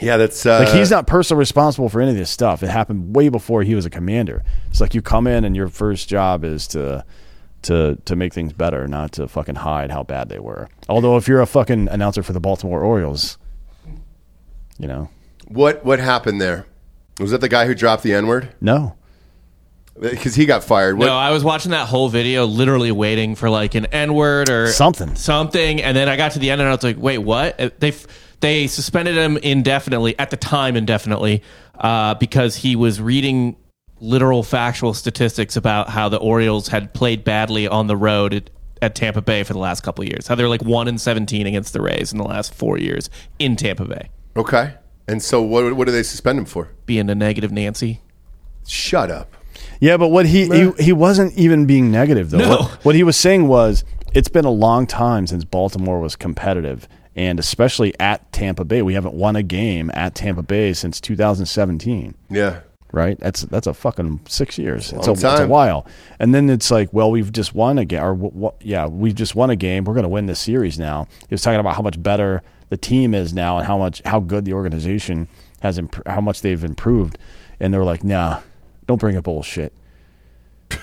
Yeah, that's uh, Like he's not personally responsible for any of this stuff. It happened way before he was a commander. It's like you come in and your first job is to to to make things better, not to fucking hide how bad they were. Although if you're a fucking announcer for the Baltimore Orioles, you know, What what happened there? Was that the guy who dropped the N word? no. Because he got fired. What, No, I was watching that whole video, literally waiting for like an N word or Something. something, and then I got to the end and I was like, "Wait, what?" Uh, They they suspended him indefinitely at the time, indefinitely, uh, because he was reading literal factual statistics about how the Orioles had played badly on the road at, at Tampa Bay for the last couple of years. How they're like one and seventeen against the Rays in the last four years in Tampa Bay, Okay. And so what what do they suspend him for? being a negative Nancy. Shut up. Yeah, but what he, he he wasn't even being negative though. No. What, what he was saying was it's been a long time since Baltimore was competitive, and especially at Tampa Bay, we haven't won a game at Tampa Bay since 2017. Yeah. Right? That's that's a fucking six years. It's a, it's a while. And then it's like, well, we've just won a game, or w- w- yeah, we've just won a game. We're going to win this series now. He was talking about how much better the team is now, and how much how good the organization has, imp- how much they've improved. And they're like, nah, don't bring up bullshit.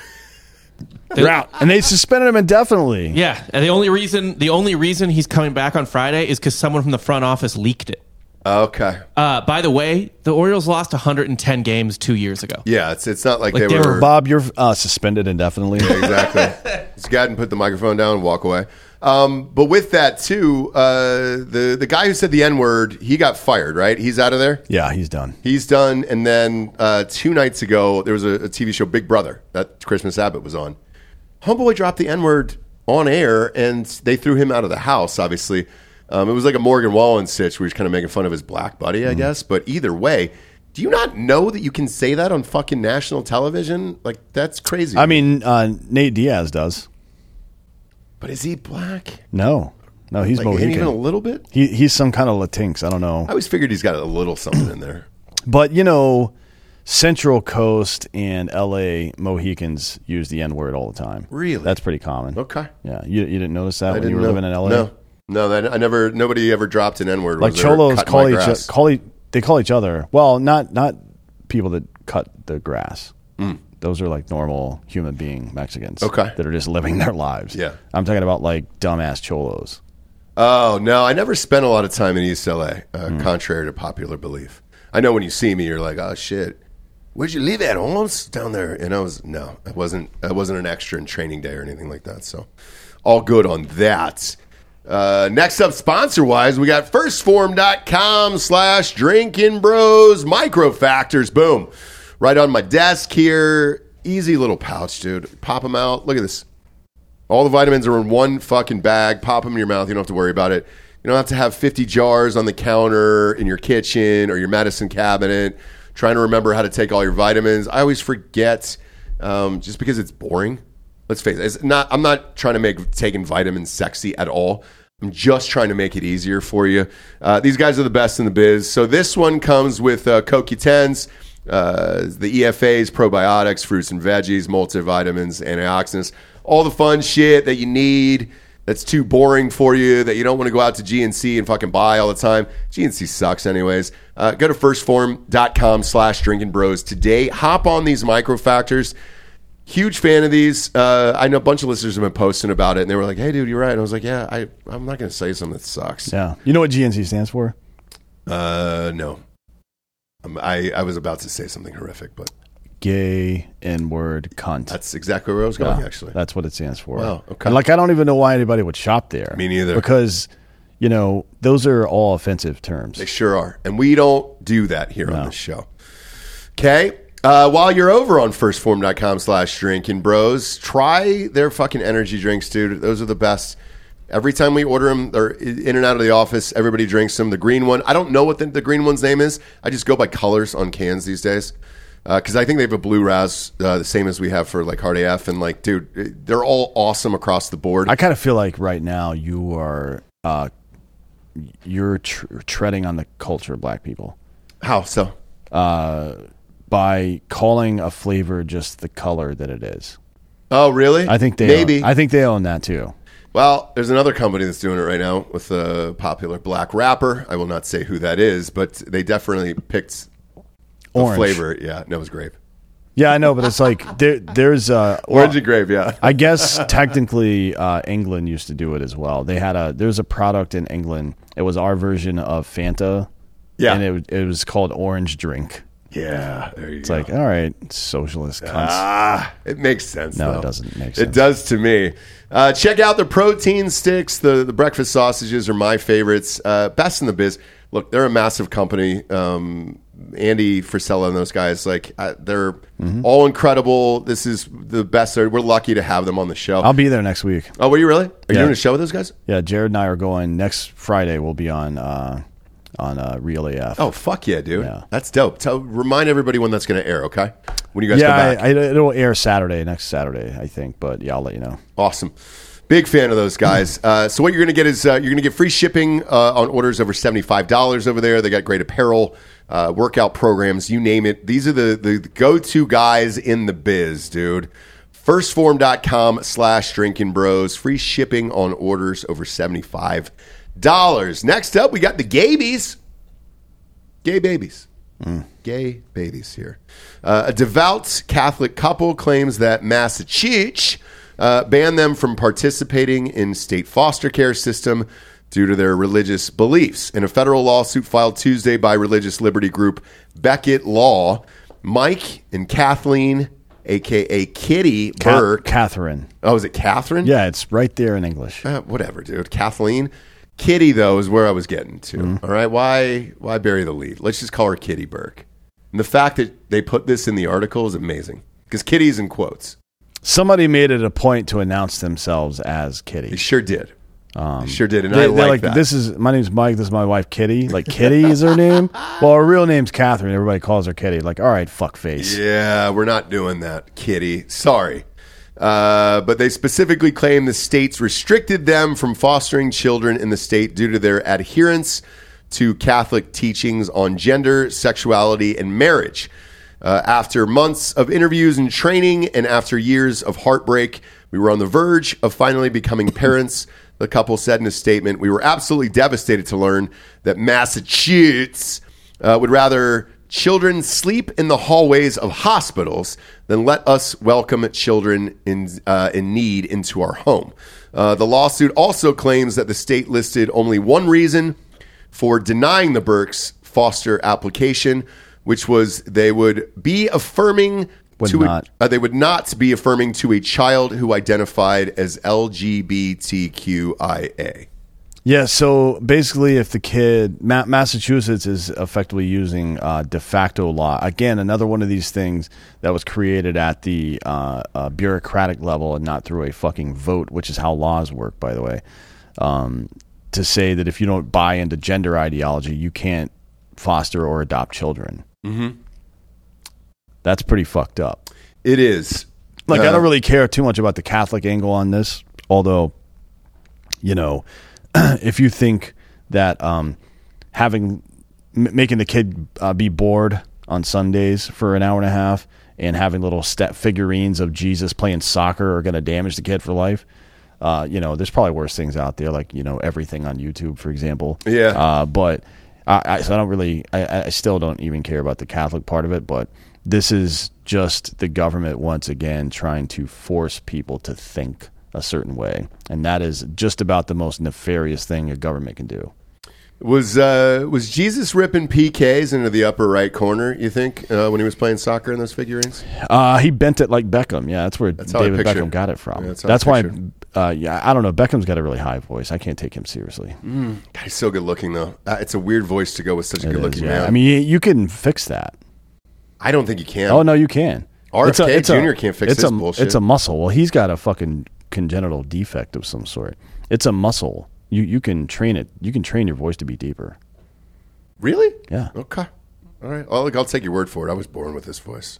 They're out, and they suspended him indefinitely. Yeah, and the only reason the only reason he's coming back on Friday is because someone from the front office leaked it. Okay. Uh, by the way, the Orioles lost 110 games two years ago. Yeah, it's it's not like, Like they, they were, were Bob, you're uh, suspended indefinitely. exactly. Just go ahead and put the microphone down and walk away. Um, but with that too, uh, the the guy who said the N word, he got fired. Right? He's out of there. yeah, he's done. He's done. And then uh, two nights ago, there was a, a TV show, Big Brother, that Christmas Abbott was on. Homeboy dropped the N word on air, and they threw him out of the house. Obviously, um, it was like a Morgan Wallen sitch, where he's kind of making fun of his black buddy, I guess. But either way, do you not know that you can say that on fucking national television? Like that's crazy. I mean, uh, Nate Diaz does. But is he black? No, no, he's Like, Mohican. even a little bit. he, he's some kind of Latinx. I don't know. I always figured he's got a little something in there. But you know, Central Coast and L.A. Mohicans use the N word all the time. Really? That's pretty common. Okay. Yeah, you, you didn't notice that I when you were know. living in L.A. No, no, that, I never. Nobody ever dropped an N word. like cholos call each call e- they call each other. Well, not not people that cut the grass. Mm. Those are like normal human being Mexicans. Okay. that are just living their lives. Yeah. I'm talking about like dumbass cholos. Oh no, I never spent a lot of time in East LA, uh, contrary to popular belief. I know when you see me, you're like, "Oh shit, where'd you live at, Almost Down there, and I was no, I wasn't. I wasn't an extra in Training Day or anything like that. So, all good on that. Uh, next up, sponsor wise, we got 1stphorm.com slash drinking bros micro factors. Boom. Right on my desk here. Easy little pouch, dude. Pop them out. Look at this. All the vitamins are in one fucking bag. Pop them in your mouth. You don't have to worry about it. You don't have to have 50 jars on the counter in your kitchen or your medicine cabinet trying to remember how to take all your vitamins. I always forget um, just because it's boring. Let's face it. It's not, I'm not trying to make taking vitamins sexy at all. I'm just trying to make it easier for you. Uh, these guys are the best in the biz. So this one comes with uh, CoQ10s, uh, the EFAs, probiotics, fruits and veggies, multivitamins, antioxidants, all the fun shit that you need that's too boring for you, that you don't want to go out to GNC and fucking buy all the time. GNC sucks anyways. Uh, go to 1stphorm.com slash drinking bros today. Hop on these microfactors. Huge fan of these. Uh, I know a bunch of listeners have been posting about it, and they were like, "Hey, dude, you're right." And I was like, "Yeah, I, I'm not going to say something that sucks." Yeah. You know what GNC stands for? Uh, no. Um, I, I was about to say something horrific, but Gay N word cunt. that's exactly where I was going. Yeah, actually, That's what it stands for. Wow, okay. And like, I don't even know why anybody would shop there. Me neither. Because, you know, those are all offensive terms. They sure are. And we don't do that here on this show. Okay. Uh, while you're over on 1stphorm.com slash drinking bros, try their fucking energy drinks, dude. Those are the best. Every time we order them, they're in and out of the office. Everybody drinks them. The green one, I don't know what the, the green one's name is. I just go by colors on cans these days. Because I think they have a blue raz, uh, the same as we have for like Hard AF. And like, dude, they're all awesome across the board. I kind of feel like right now you are, uh, you're tr- treading on the culture of black people How so? uh, by calling a flavor just the color that it is. Oh, really? I think they maybe. Own, I think they own that too. Well, there's another company that's doing it right now with a popular black rapper. I will not say who that is, but they definitely picked a flavor. Yeah, no, it was grape. Yeah, I know, but it's like there, there's uh, Orange and grape, yeah. I guess technically uh, England used to do it as well. They had a there's a product in England. It was our version of Fanta. Yeah. and it it was called Orange Drink. Yeah, there you It's like all right, socialist cunts. Ah, it makes sense. No, it doesn't make sense. It does to me. Uh, check out the protein sticks. The the breakfast sausages are my favorites. Uh, best in the biz. Look, they're a massive company. Um, Andy Frisella and those guys, like uh, they're Mm-hmm. all incredible. This is the best. We're lucky to have them on the show. I'll be there next week. oh, were you really? Are you Yeah. doing a show with those guys? Yeah, Jared and I are going next Friday. We'll be on uh, on uh, Real AF. Oh, fuck yeah, dude. Yeah. That's dope. Tell, remind everybody when that's going to air, okay? When you guys yeah, come back. I, I, it'll air Saturday, next Saturday, I think. But yeah, I'll let you know. Awesome. Big fan of those guys. Uh, so what you're going to get is uh, you're going to get free shipping uh, on orders over $75 over there. They got great apparel, uh, workout programs, you name it. These are the, the go-to guys in the biz, dude. 1stphorm.com slash drinking bros. Free shipping on orders over $75. Next up, we got the Gabies. Gay babies. Gay babies here. Uh, a devout Catholic couple claims that Massachusetts uh, banned them from participating in state foster care system due to their religious beliefs. In a federal lawsuit filed Tuesday by religious liberty group Becket Law, Mike and Kathleen, aka Kitty Ca- Burke. Catherine. oh, is it Catherine? Yeah, it's right there in English. Uh, whatever, dude. Kathleen. Kitty, though, is where I was getting to. Mm-hmm. All right. Why why bury the lead? Let's just call her Kitty Burke. And the fact that they put this in the article is amazing. Because Kitty's in quotes. Somebody made it a point to announce themselves as Kitty. They sure did. Um, they sure did. And They, I like, like, that. this is my name's Mike. This is my wife, Kitty. Like Kitty is her name. Well, her real name's Catherine. Everybody calls her Kitty. Like, all right, fuck face. Yeah, we're not doing that, Kitty. Sorry. Uh, but they specifically claim the states restricted them from fostering children in the state due to their adherence to Catholic teachings on gender, sexuality, and marriage. Uh, after months of interviews and training, and after years of heartbreak, we were on the verge of finally becoming parents. The couple said in a statement, We were absolutely devastated to learn that Massachusetts uh, would rather children sleep in the hallways of hospitals then let us welcome children in, uh, in need into our home. Uh, the lawsuit also claims that the state listed only one reason for denying the Burkes foster application, which was they would be affirming Would to a- not. uh, they would not be affirming to a child who identified as LGBTQIA. Yeah, so basically, if the kid, Ma- Massachusetts is effectively using uh, de facto law. Again, another one of these things that was created at the uh, uh, bureaucratic level and not through a fucking vote, which is how laws work, by the way. Um, to say that if you don't buy into gender ideology, you can't foster or adopt children. Mm-hmm. That's pretty fucked up. It is. Like, I Uh, don't really care too much about the Catholic angle on this, although, you know, if you think that um, having m- making the kid uh, be bored on Sundays for an hour and a half and having little step figurines of Jesus playing soccer are going to damage the kid for life. Uh, you know, there's probably worse things out there, like you know everything on YouTube, for example. Yeah. Uh, but I, I, so I don't really, I, I still don't even care about the Catholic part of it. But this is just the government once again trying to force people to think a certain way, and that is just about the most nefarious thing a government can do. Was uh, was Jesus ripping PKs into the upper right corner? You think uh, when he was playing soccer in those figurines? Uh, he bent it like Beckham. Yeah, that's where I David Beckham got it from. Yeah, that's that's why. Uh, yeah, I don't know. Beckham's got a really high voice. I can't take him seriously. God, he's so good looking though. Uh, it's a weird voice to go with such a It good is, looking yeah. man. I mean, you, you can fix that. I don't think you can. Oh no, you can. RFK Jr. can't fix it's this a, bullshit. It's a muscle. Well, he's got a fucking congenital defect of some sort. It's a muscle. You you can train it. You can train your voice to be deeper. Really? Yeah. Okay. All right. Well, look, I'll take your word for it. I was born with this voice.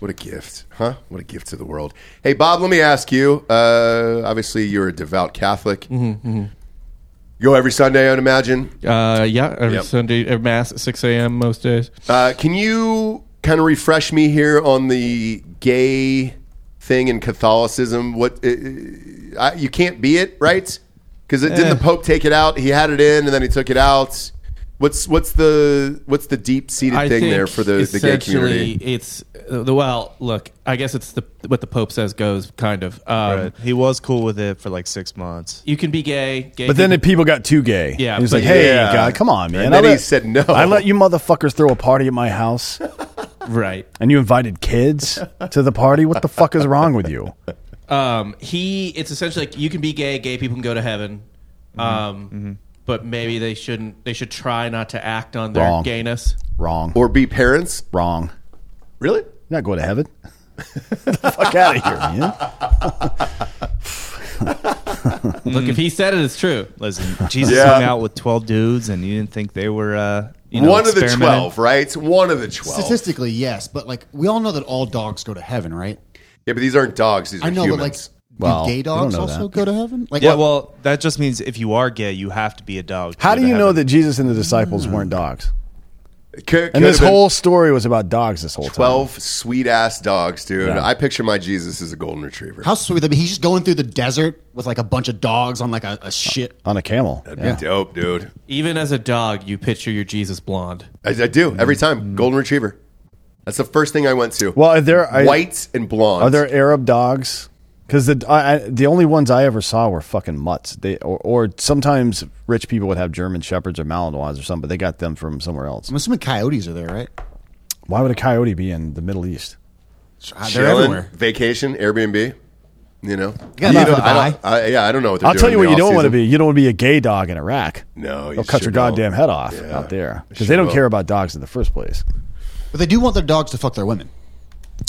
What a gift, huh? What a gift to the world. Hey, Bob, let me ask you. Uh, obviously, you're a devout Catholic. Mm-hmm, Go every Sunday, I'd imagine. Uh, yeah, every Yep. Sunday, every mass at six a.m. most days. Uh, can you kind of refresh me here on the gay thing in Catholicism? What uh, I, you can't be it, right? Because it didn't Eh. the Pope take it out? He had it in, and then he took it out. What's what's the what's the deep seated thing there for the, the gay community? It's uh, the well. Look, I guess it's the what the Pope says goes. Kind of. Um, Right. He was cool with it for like six months. You can be gay. gay But then the people- people got too gay. Yeah, he was but- like, "Hey, Yeah. God, come on, man!" And I then he said no. I let you motherfuckers throw a party at my house, right. and you invited kids to the party. What the fuck is wrong with you? Um, he. It's essentially like you can be gay. Gay people can go to heaven. Mm-hmm. Um, but maybe they shouldn't. They should try not to act on their Wrong. gayness. Wrong. Or be parents? Wrong. Really? You're not going to heaven. The fuck out of here, man. Look, if he said it, it's true. Listen, Jesus Yeah. hung out with twelve dudes, and you didn't think they were, uh, you know, One of the 12, right? One of the 12. Statistically, yes, but like we all know that all dogs go to heaven, right? Yeah, but these aren't dogs. These are I know, humans. but like, Well, do gay dogs also that. go to heaven? Like, Yeah, what- well, that just means if you are gay, you have to be a dog. How do you know heaven. that Jesus and the disciples weren't hmm. dogs? Could- And this whole story was about dogs this whole time. 12 sweet ass dogs, dude. Yeah. I picture my Jesus as a golden retriever. how sweet! I mean, he's just going through the desert with like a bunch of dogs on like a, a shit. on a camel. That'd Yeah. be dope, dude. Even as a dog, you picture your Jesus blonde. I, I do every time. Golden retriever. That's the first thing I went to. Well, are there I- white and blonde. Are there Arab dogs? Because the I, I, the only ones I ever saw were fucking mutts. They or, or sometimes rich people would have German shepherds or Malinois or something, but they got them from somewhere else. I'm assuming coyotes are there, right? Why would a coyote be in the Middle East? Uh, They're Chilling, everywhere. Vacation, Airbnb. You know, got nothing don't- I don't- I- yeah, I don't know what they're I'll doing tell you what you don't want to be. You don't want to be a gay dog in Iraq. No, you They'll cut your goddamn don't. head off Yeah, out there because they don't will. care about dogs in the first place. But they do want their dogs to fuck their women.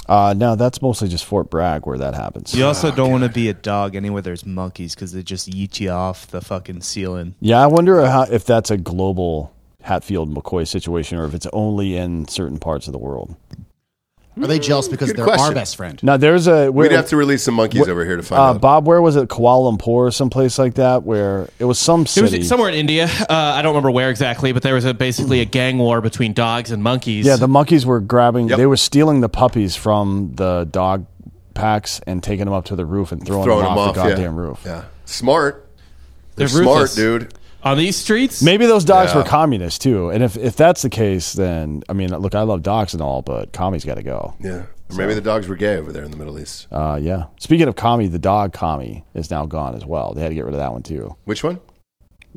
Uh, no, that's mostly just Fort Bragg where that happens. You also don't want to be a dog anywhere there's monkeys because they just eat you off the fucking ceiling. Yeah, I wonder how, if that's a global Hatfield McCoy situation or if it's only in certain parts of the world. Are they jealous because Good they're question. our best friend? Now, there's a We'd have to release some monkeys over here to find uh, out. Bob, where was it? Kuala Lumpur or someplace like that, where it was some It city. was somewhere in India. Uh, I don't remember where exactly, but there was a, basically a gang war between dogs and monkeys. yeah, the monkeys were grabbing. Yep. They were stealing the puppies from the dog packs and taking them up to the roof and throwing, Throwing them, them off, off, the yeah. goddamn roof. Yeah, smart. They're, They're smart, ruthless. dude. On these streets. Maybe those dogs Yeah. were communists too. And if, if that's the case, then I mean, look, I love dogs and all, but commies got to go. Yeah, or maybe the dogs were gay over there in the Middle East. Uh, yeah. Speaking of commie, the dog commie is now gone as well. They had to get rid of that one too. Which one?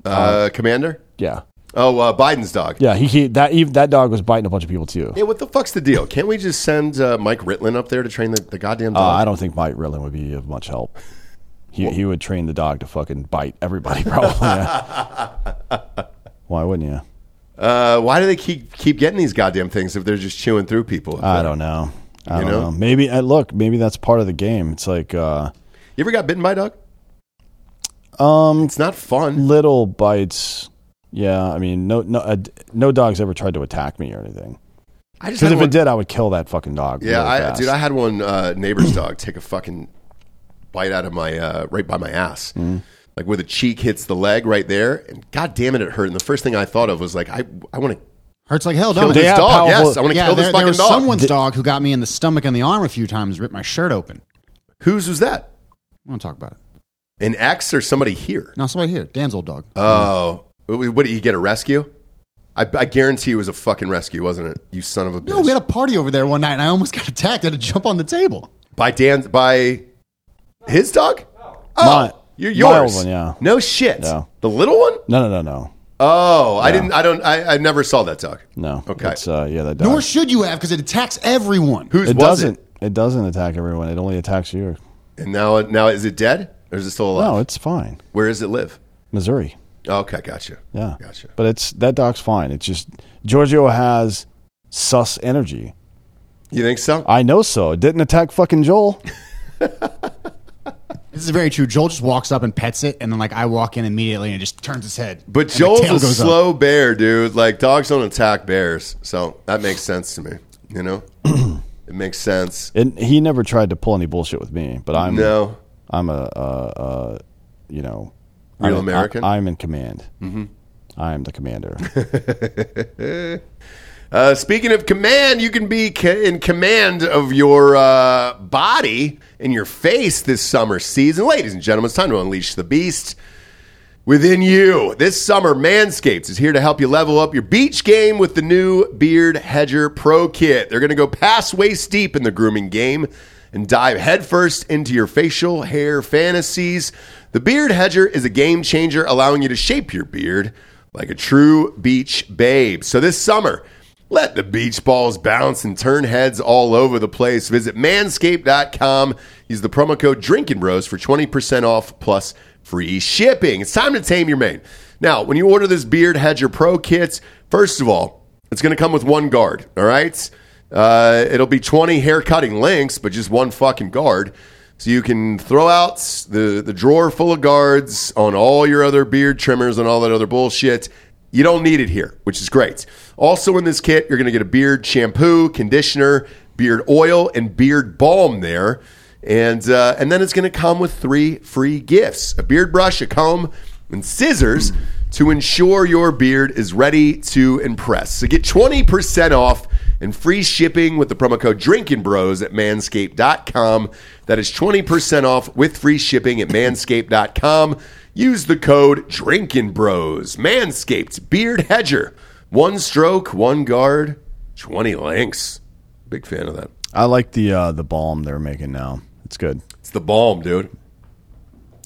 Uh, Commander. Yeah. Oh, uh, Biden's dog. Yeah. He, he that even, that dog was biting a bunch of people too. Yeah, what the fuck's the deal? Can't we just send uh, Mike Ritland up there to train the, the goddamn Uh, dog? I don't think Mike Ritland would be of much help. He he would train the dog to fucking bite everybody probably. yeah. Why wouldn't you? Uh, why do they keep keep getting these goddamn things if they're just chewing through people? I don't know. I You don't know? know. Maybe uh, look. Maybe that's part of the game. It's like uh, You ever got bitten by a dog? um, It's not fun. little bites. Yeah, I mean, no, no, uh, no dog's ever tried to attack me or anything. I just Because if one, it did, I would kill that fucking dog. yeah, really I, dude, I had one uh, neighbor's dog take a fucking bite out of my uh, right by my ass, Mm-hmm. like where the cheek hits the leg right there, and god damn it, it hurt. And the first thing I thought of was like, I I want to Hurts like hell, kill don't this it? have dog. powerful- Yes, I want to Yeah, kill this there, there fucking was dog. someone's dog who got me in the stomach and the arm a few times, ripped my shirt open. Whose was that? I want to talk about it. An ex or somebody here? No, somebody here. Dan's old dog. Oh, what did you get a rescue? I, I guarantee it was a fucking rescue, wasn't it? You son of a bitch. no, we had a party over there one night, and I almost got attacked. I had to jump on the table. by Dan by his dog. Oh, My- you're my yours. old one, yeah. No shit. Yeah. The little one. no, no, no, no, Oh, I didn't. I don't. I, I never saw that dog. no. Okay. It's, uh, yeah, that dog. Nor should you have, because it attacks everyone. Whose it was doesn't. it? It doesn't attack everyone. It only attacks you. And now, now is it dead or is it still alive? No, it's fine. Where does it live? Missouri. Okay, gotcha. Yeah. Gotcha. But it's that dog's fine. It's just Giorgio has sus energy. You think so? I know so. It didn't attack fucking Joel. This is very true. Joel just walks up and pets it, and then like I walk in immediately and it just turns its head. But And the Joel's a goes up. slow bear, dude. Like dogs don't attack bears, so that makes sense to me. You know, it makes sense. And he never tried to pull any bullshit with me. But I'm No, I'm a, a, a you know, Real I'm, American? I, am in command. Mm-hmm. I am the commander. Uh, speaking of command, you can be ca- in command of your uh, body and your face this summer season. Ladies and gentlemen, it's time to unleash the beast within you. This summer, Manscaped is here to help you level up your beach game with the new Beard Hedger Pro Kit. They're going to go past waist deep in the grooming game and dive headfirst into your facial hair fantasies. The Beard Hedger is a game changer, allowing you to shape your beard like a true beach babe. So this summer, let the beach balls bounce and turn heads all over the place. Visit manscaped.com. Use the promo code Drinking Bros for 20% off plus free shipping. It's time to tame your mane. Now, when you order this Beard Hedger Pro kits, first of all, it's going to come with one guard, all right? Uh, it'll be 20 hair cutting links, but just one fucking guard. So you can throw out the, the drawer full of guards on all your other beard trimmers and all that other bullshit. You don't need it here, which is great. Also, in this kit, you're going to get a beard shampoo, conditioner, beard oil, and beard balm there. And, uh, and then it's going to come with three free gifts a beard brush, a comb, and scissors to ensure your beard is ready to impress. So get 20% off and free shipping with the promo code Drinking Bros at manscaped.com. That is 20% off with free shipping at manscaped.com. Use the code Drinking Bros. Manscaped Beard Hedger. One stroke, one guard, 20 links. Big fan of that. I like the uh, the balm they're making now. It's good. It's the balm, dude.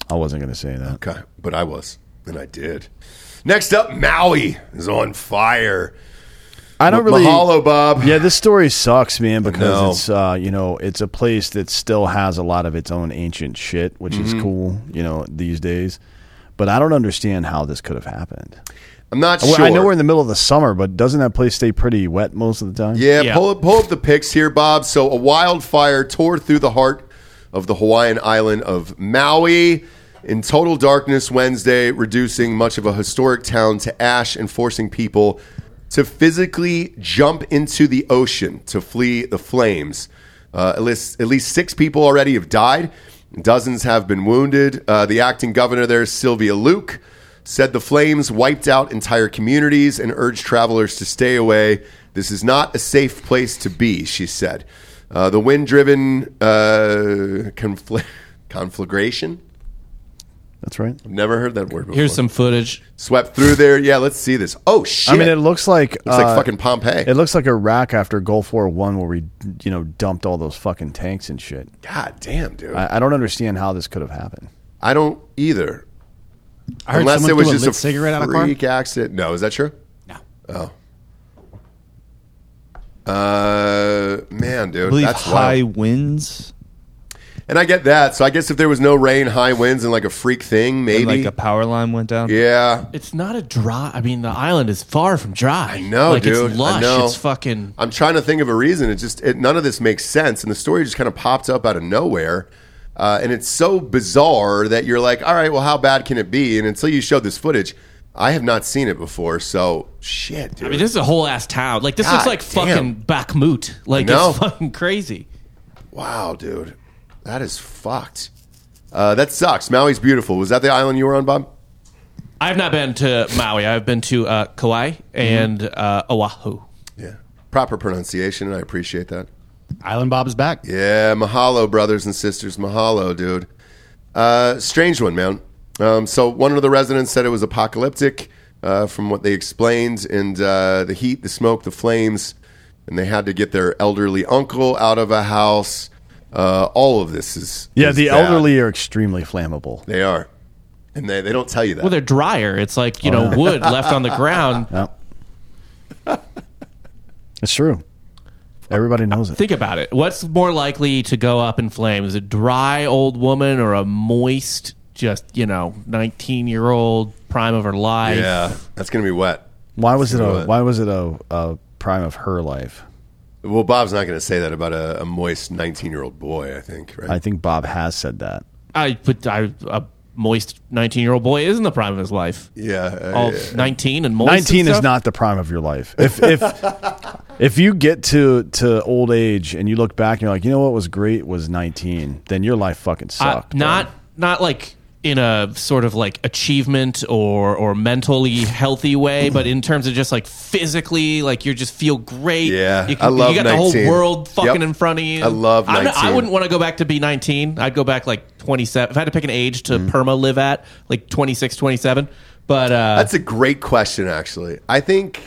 I wasn't going to say that. Okay, but I was, and I did. Next up, Maui is on fire. I don't really. Mahalo, Bob. Yeah, this story sucks, man, because know. it's uh, you know it's a place that still has a lot of its own ancient shit, which Mm-hmm. is cool, you know, these days. But I don't understand how this could have happened. I'm not Well, sure. I know we're in the middle of the summer, but doesn't that place stay pretty wet most of the time? Yeah, Yeah. Pull, up, pull up the pics here, Bob. So, a wildfire tore through the heart of the Hawaiian island of Maui in total darkness Wednesday, reducing much of a historic town to ash and forcing people to physically jump into the ocean to flee the flames. Uh, at, least, at least six people already have died, dozens have been wounded. Uh, the acting governor there, Sylvia Luke, said the flames wiped out entire communities and urged travelers to stay away. This is not a safe place to be, she said. Uh, the wind driven uh, confl- conflagration? That's right. I've never heard that word before. Here's some footage. Swept through there. Yeah, let's see this. Oh, shit. I mean, it looks like Looks like uh, fucking Pompeii. It looks like Iraq after Gulf War One, where we, you know, dumped all those fucking tanks and shit. God damn, dude. I, I don't understand how this could have happened. I don't either. I heard Unless someone it was threw just a a lit cigarette out of car. freak accident. No, is that true? No. Oh. Uh, man, dude, I believe that's high wild. winds And I get that. So I guess if there was no rain, high winds, and like a freak thing, maybe. and like a power line went down. yeah, It's not a dry. I mean, the island is far from dry. I know, like, dude. I It's lush. know. It's fucking. I'm trying to think of a reason. It just it, none of this makes sense, and the story just kind of popped up out of nowhere. Uh, and it's so bizarre that you're like, all right, well, how bad can it be? And until you showed this footage, I have not seen it before. So shit, dude. I mean, this is a whole ass town. Like this God looks like damn. fucking Bakhmut. Like know. it's fucking crazy. wow, dude, that is fucked. Uh, that sucks. Maui's beautiful. Was that the island you were on, Bob? I've not been to Maui. I've been to uh, Kauai and uh, Oahu. Yeah, proper pronunciation, and I appreciate that. Island Bob is back. Yeah, mahalo, brothers and sisters. Mahalo, dude. Uh, strange one, man. Um, so one of the residents said it was apocalyptic uh, from what they explained, and uh, the heat, the smoke, the flames, and they had to get their elderly uncle out of a house. Uh, all of this is Yeah, is the bad. elderly are extremely flammable. They are, and they they don't tell you that. Well, they're drier. It's like Oh, you know wood left on the ground. Yeah. it's true. Everybody knows it. Think about it. What's more likely to go up in flames? A dry old woman or a moist, just you know, nineteen year old prime of her life? yeah, that's gonna be wet. Why was it a what? Why was it a, a prime of her life? Well, Bob's not gonna say that about a, a moist nineteen-year-old boy. I think, right? I think Bob has said that. I put I, a moist nineteen year old boy is in the prime of his life. yeah, uh, All yeah. nineteen and moist. and Nineteen is not the prime of your life. If if if you get to to old age and you look back and you're like, you know what was great was nineteen, then your life fucking Uh, sucked. bro. not not like in a sort of like achievement or or mentally healthy way, but in terms of just like physically, like you just feel great. Yeah, you, I love you got 19. the whole world fucking Yep. in front of you. I love I wouldn't want to go back to be 19. I'd go back like 27. If I had to pick an age to Mm-hmm. perma live at, like 26, 27. But uh, That's a great question, actually. I think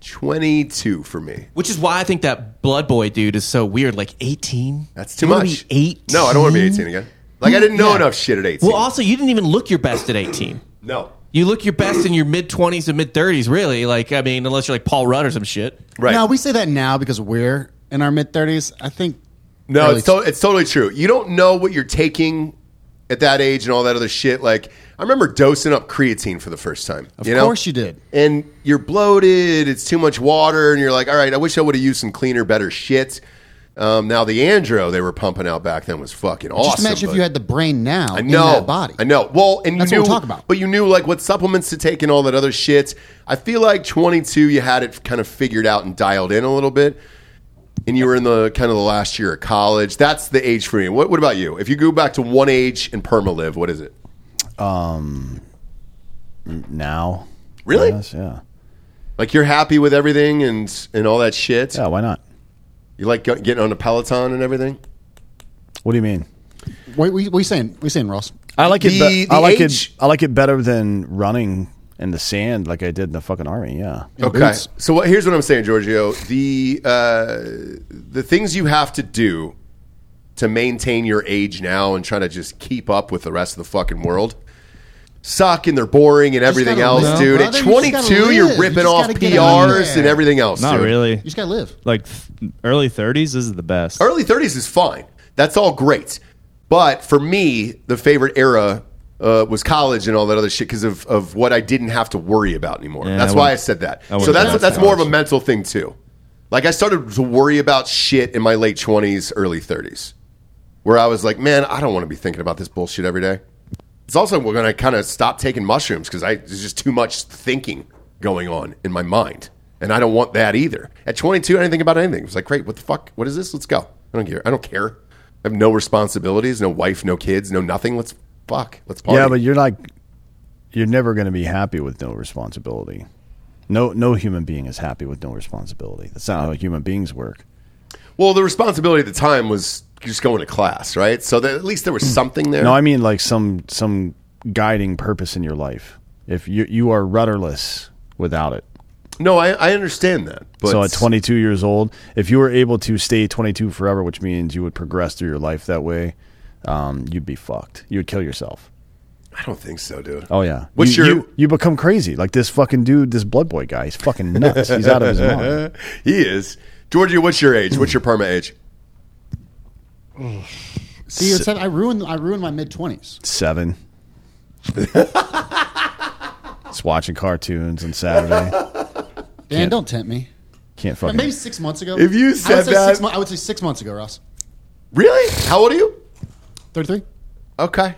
22 for me. which is why I think that Blood Boy dude is so weird. Like 18. That's too much. Be 18. No, I don't want to be 18 again. Like, I didn't know Yeah. enough shit at 18. Well, also you didn't even look your best at 18. no. You look your best in your mid twenties and mid thirties, really. Like, I mean, unless you're like Paul Rudd or some shit. Right. No, we say that now because we're in our mid thirties. I think. no, early- it's, to- it's totally true. You don't know what you're taking at that age and all that other shit. Like, I remember dosing up creatine for the first time. Of you know? course you did. And you're bloated. It's too much water, and you're like, all right, I wish I would have used some cleaner, better shit. Um, now the Andro they were pumping out back then was fucking awesome. Just imagine but- if you had the brain now I in know that body. I know. Well, and you That's knew what we're talking about. but you knew like what supplements to take and all that other shit. I feel like 22, you had it kind of figured out and dialed in a little bit, and you were in the kind of the last year of college. That's the age for me. What, what about you? If you go back to one age and perma live, what is it? Now, Really? Yes, yeah, Like you're happy with everything and and all that shit. yeah. Why not? You like go- getting on a Peloton and everything. What do you mean? What, what, what are you saying? What are you saying, Ross? I like it. The- be- the I like age- it. I like it better than running in the sand like I did in the fucking army. Yeah. In Okay. boots. So what, here's what I'm saying, Giorgio. The uh, the things you have to do to maintain your age now and try to just keep up with the rest of the fucking world suck and they're boring and everything gotta else, live, dude. brother. At You just gotta 22, you're live. You ripping just off gotta get out PRs there. and everything else. Not dude. really. You just gotta live. Like th- early 30s is the best. Early 30s is fine. That's all great. But for me, the favorite era uh, was college and all that other shit because of, of what I didn't have to worry about anymore. Yeah, that's I why I said that. I So that's that's more of a mental thing too. Like I started to worry about shit in my late 20s, early 30s, where I was like, man, I don't want to be thinking about this bullshit every day. It's also we're going to kind of stop taking mushrooms because I there's just too much thinking going on in my mind, and I don't want that either. At 22, I didn't think about anything. It was like, great, what the fuck? What is this? Let's go. I don't care. I don't care. I have no responsibilities, no wife, no kids, no nothing. Let's fuck. Let's party. Yeah, but you're like, you're never going to be happy with no responsibility. No, no human being is happy with no responsibility. That's not how human beings work. well, the responsibility at the time was just going to class, right? So that at least there was hmm. something there. No, I mean like some some guiding purpose in your life. If you you are rudderless without it. No, I, I understand that. But so at 22 years old, if you were able to stay 22 forever, which means you would progress through your life that way, um, you'd be fucked. You would kill yourself. I don't think so, dude. Oh yeah. What's you, your- you, you become crazy like this fucking dude, this blood boy guy. He's fucking nuts. He's out of his mind. he is. Giorgio, what's your age? What's your perma age? See, it's, I ruined. I ruined my mid twenties. Seven. Just watching cartoons on Saturday. Dan, don't tempt me. Can't fucking. Maybe six months ago. If you I would said say that- six, mo- I would say six months ago, Ross. Really? How old are you? Thirty-three. Okay.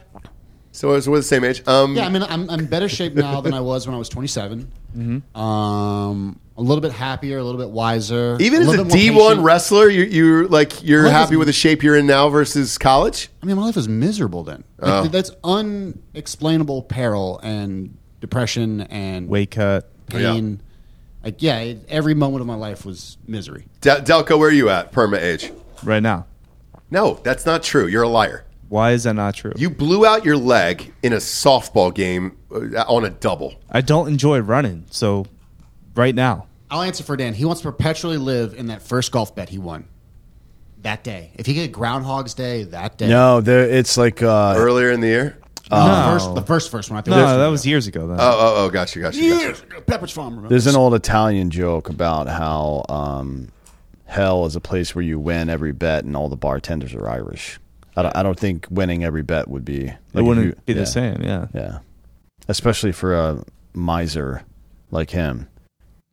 So, so we're the same age. Um, Yeah, I mean, I'm, I'm in better shape now than I was when I was 27. Mm-hmm. Um, a little bit happier, a little bit wiser. even as a little bit D more one patient. wrestler, you, you're like you're Life is- happy with the shape you're in now versus college. I mean, my life was miserable then. Oh. Like, That's unexplainable peril and depression and Weight cut. pain. Like, yeah, it, every moment of my life was misery. De- Delco, where are you at? Perma age? Right now. No, that's not true. You're a liar. Why is that not true? You blew out your leg in a softball game uh, on a double. I don't enjoy running. So right now. I'll answer for Dan. He wants to perpetually live in that first golf bet he won that day. If he get Groundhog's Day that day. no, there. It's like uh, Earlier in the year. No, the first, the first, first one. I think No, that was years ago. Then. Oh, oh, oh, gotcha, gotcha. gotcha. years. ago. Pepperidge Farm. remember? There's an old Italian joke about how um, hell is a place where you win every bet and all the bartenders are Irish. I don't, I don't think winning every bet would be. Like it if wouldn't you- be yeah, the same. Yeah. Yeah, especially for a miser like him.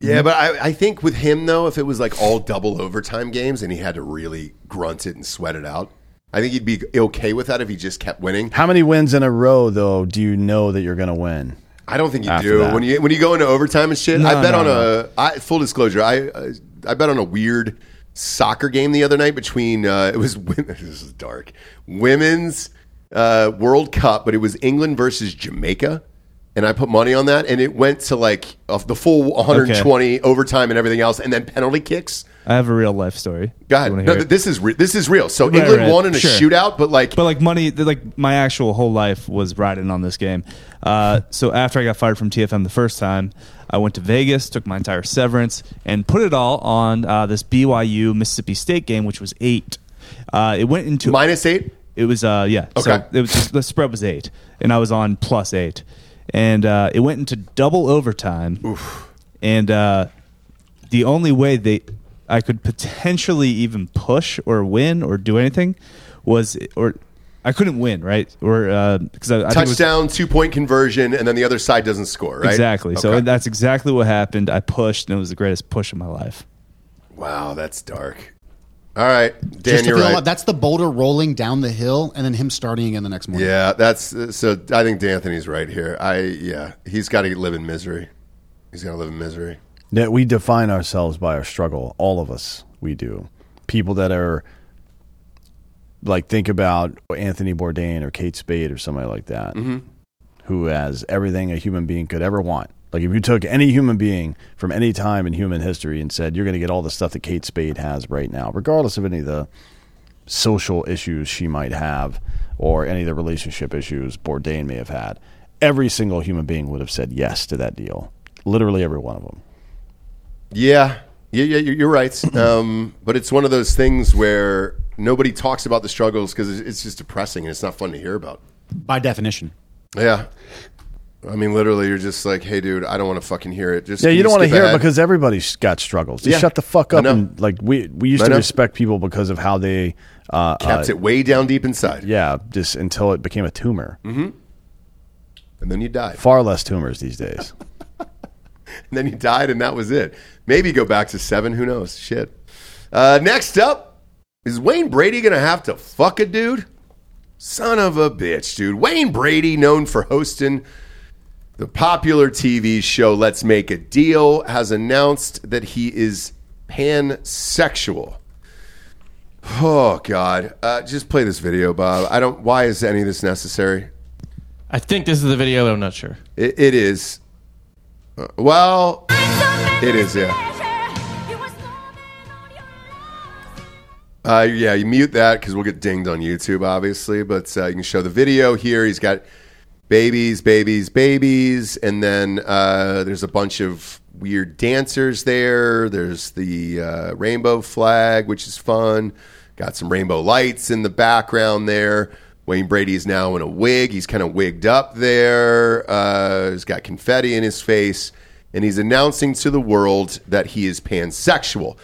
Yeah, but I, I think with him though, if it was like all double overtime games and he had to really grunt it and sweat it out, I think he'd be okay with that if he just kept winning. How many wins in a row though do you know that you're going to win? I don't think you After do that. when you when you go into overtime and shit. No, I bet no, on a I, full disclosure. I uh, I bet on a weird soccer game the other night between uh, it was women, this is dark women's uh, World Cup, but it was England versus Jamaica. And I put money on that, and it went to like of the full 120 overtime and everything else, and then penalty kicks. I have a real life story. Go ahead. No, th- this is re- this is real. So Right, England right. won in a Sure. shootout, but like But like money, like my actual whole life was riding on this game. Uh, so after I got fired from TFM the first time, I went to Vegas, took my entire severance, and put it all on uh, this BYU Mississippi State game, which was eight. Uh, it went into minus eight. It was uh yeah. So Okay. it was just, the spread was eight, and I was on plus eight, and uh, it went into double overtime. And uh, the only way they I could potentially even push or win or do anything was or I couldn't win, right? Or uh, because I, I think it was- Touchdown, two point conversion, and then the other side doesn't score, right? exactly. So that's exactly what happened. I pushed, and it was the greatest push of my life. wow, that's dark. All right, Just Dan, to you're right. like- That's the boulder rolling down the hill and then him starting again the next morning. Yeah, that's so. I think D'Anthony's right here. I yeah, he's got to live in misery. He's got to live in misery. That we define ourselves by our struggle. All of us, we do. People that are like think about Anthony Bourdain or Kate Spade or somebody like that, mm-hmm. who has everything a human being could ever want. Like if you took any human being from any time in human history and said you're going to get all the stuff that Kate Spade has right now, regardless of any of the social issues she might have or any of the relationship issues Bourdain may have had, every single human being would have said yes to that deal. Literally every one of them. Yeah, yeah, yeah. You're right. Um, but it's one of those things where nobody talks about the struggles because it's just depressing and it's not fun to hear about. By definition. Yeah. I mean, literally, you're just like, "Hey, dude, I don't want to fucking hear it." Just Yeah, you don't want to hear it because everybody's got struggles. Just Yeah, shut the fuck up and like we we used I to know. respect people because of how they uh, kept uh, it way down deep inside, yeah, just until it became a tumor. and then you died. Far less tumors these days. And then you died, and that was it. Maybe go back to seven. Who knows? Shit. Uh, next up is Wayne Brady going to have to fuck a dude? Son of a bitch, dude. Wayne Brady, known for hosting the popular TV show Let's Make a Deal, has announced that he is pansexual. Oh God! Uh, just play this video, Bob. I don't. Why is any of this necessary? I think this is the video, but I'm not sure. It, it is. Uh, well, it is. Yeah. Uh, yeah, you mute that because we'll get dinged on YouTube, obviously. But uh, you can show the video here. He's got babies, babies, babies, and then uh, there's a bunch of weird dancers there. There's the uh, rainbow flag, which is fun. Got some rainbow lights in the background there. Wayne Brady is now in a wig. He's kind of wigged up there. Uh, he's got confetti in his face, and he's announcing to the world that he is pansexual.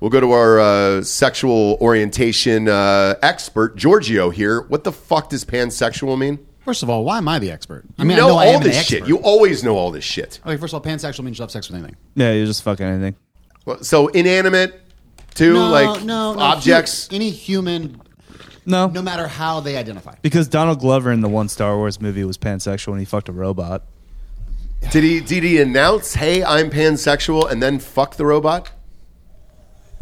We'll go to our uh, sexual orientation uh, expert, Giorgio, here. What the fuck does pansexual mean? First of all, why am I the expert? I You mean, know, I know I all am an this shit. You always know all this shit. Okay, first of all, pansexual means you have sex with anything. Yeah, you're just fucking anything. Well, So inanimate, too, No, like no, no, objects. hu- any human, No, no matter how they identify. because Donald Glover in the one Star Wars movie was pansexual and he fucked a robot. Did he? Did he announce, "Hey, I'm pansexual," and then fuck the robot?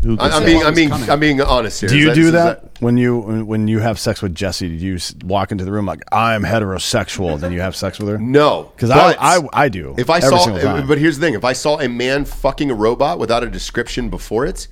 Who I, could I'm being, I'm it's being. I'm being honest here. Do Is you is do that when you when you have sex with Jesse? Do you s- walk into the room like I'm heterosexual, then you have sex with her? No, because but I, I I do. If I every saw, time. but here's the thing: if I saw a man fucking a robot without a description before it,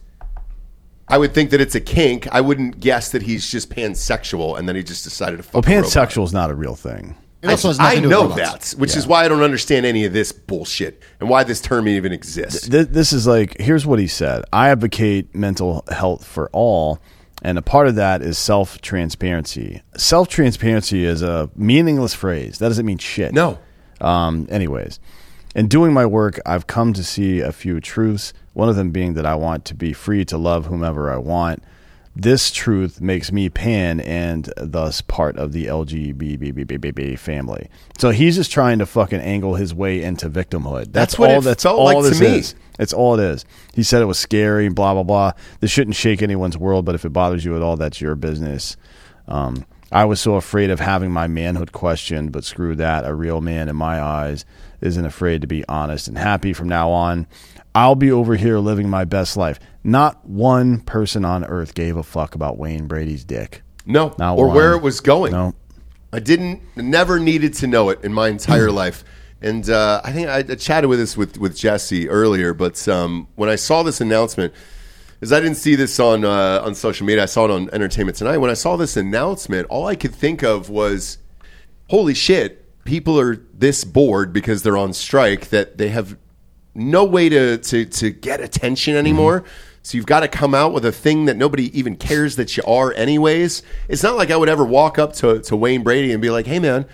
I would think that it's a kink. I wouldn't guess that he's just pansexual and then he just decided to fuck. well, a robot. pansexual is not a real thing. It also has I, nothing to do know with that, which is why I don't understand any of this bullshit and why this term even exists. Th- this is like here's what he said. I advocate mental health for all, and a part of that is self transparency. Self transparency is a meaningless phrase. That doesn't mean shit. No. Um, anyways, in doing my work, I've come to see a few truths. One of them being that I want to be free to love whomever I want. This truth makes me pan and thus part of the LGBT family. So he's just trying to fucking angle his way into victimhood. That's, That's what all. it that's felt all like to this me. is. It's all it is. He said it was scary. Blah blah blah. This shouldn't shake anyone's world, but if it bothers you at all, that's your business. Um, I was so afraid of having my manhood questioned, but screw that. A real man, in my eyes, isn't afraid to be honest and happy from now on. I'll be over here living my best life. Not one person on earth gave a fuck about Wayne Brady's dick. No, Not or one. where it was going. No. I didn't, never needed to know it in my entire life. And uh, I think I, I chatted with this with, with Jesse earlier, but um, when I saw this announcement, because I didn't see this on uh, on social media, I saw it on Entertainment Tonight. When I saw this announcement, all I could think of was, "Holy shit! People are this bored because they're on strike that they have no way to to, to get attention anymore." So you've got to come out with a thing that nobody even cares that you are, anyways. It's not like I would ever walk up to, to Wayne Brady and be like, "Hey, man,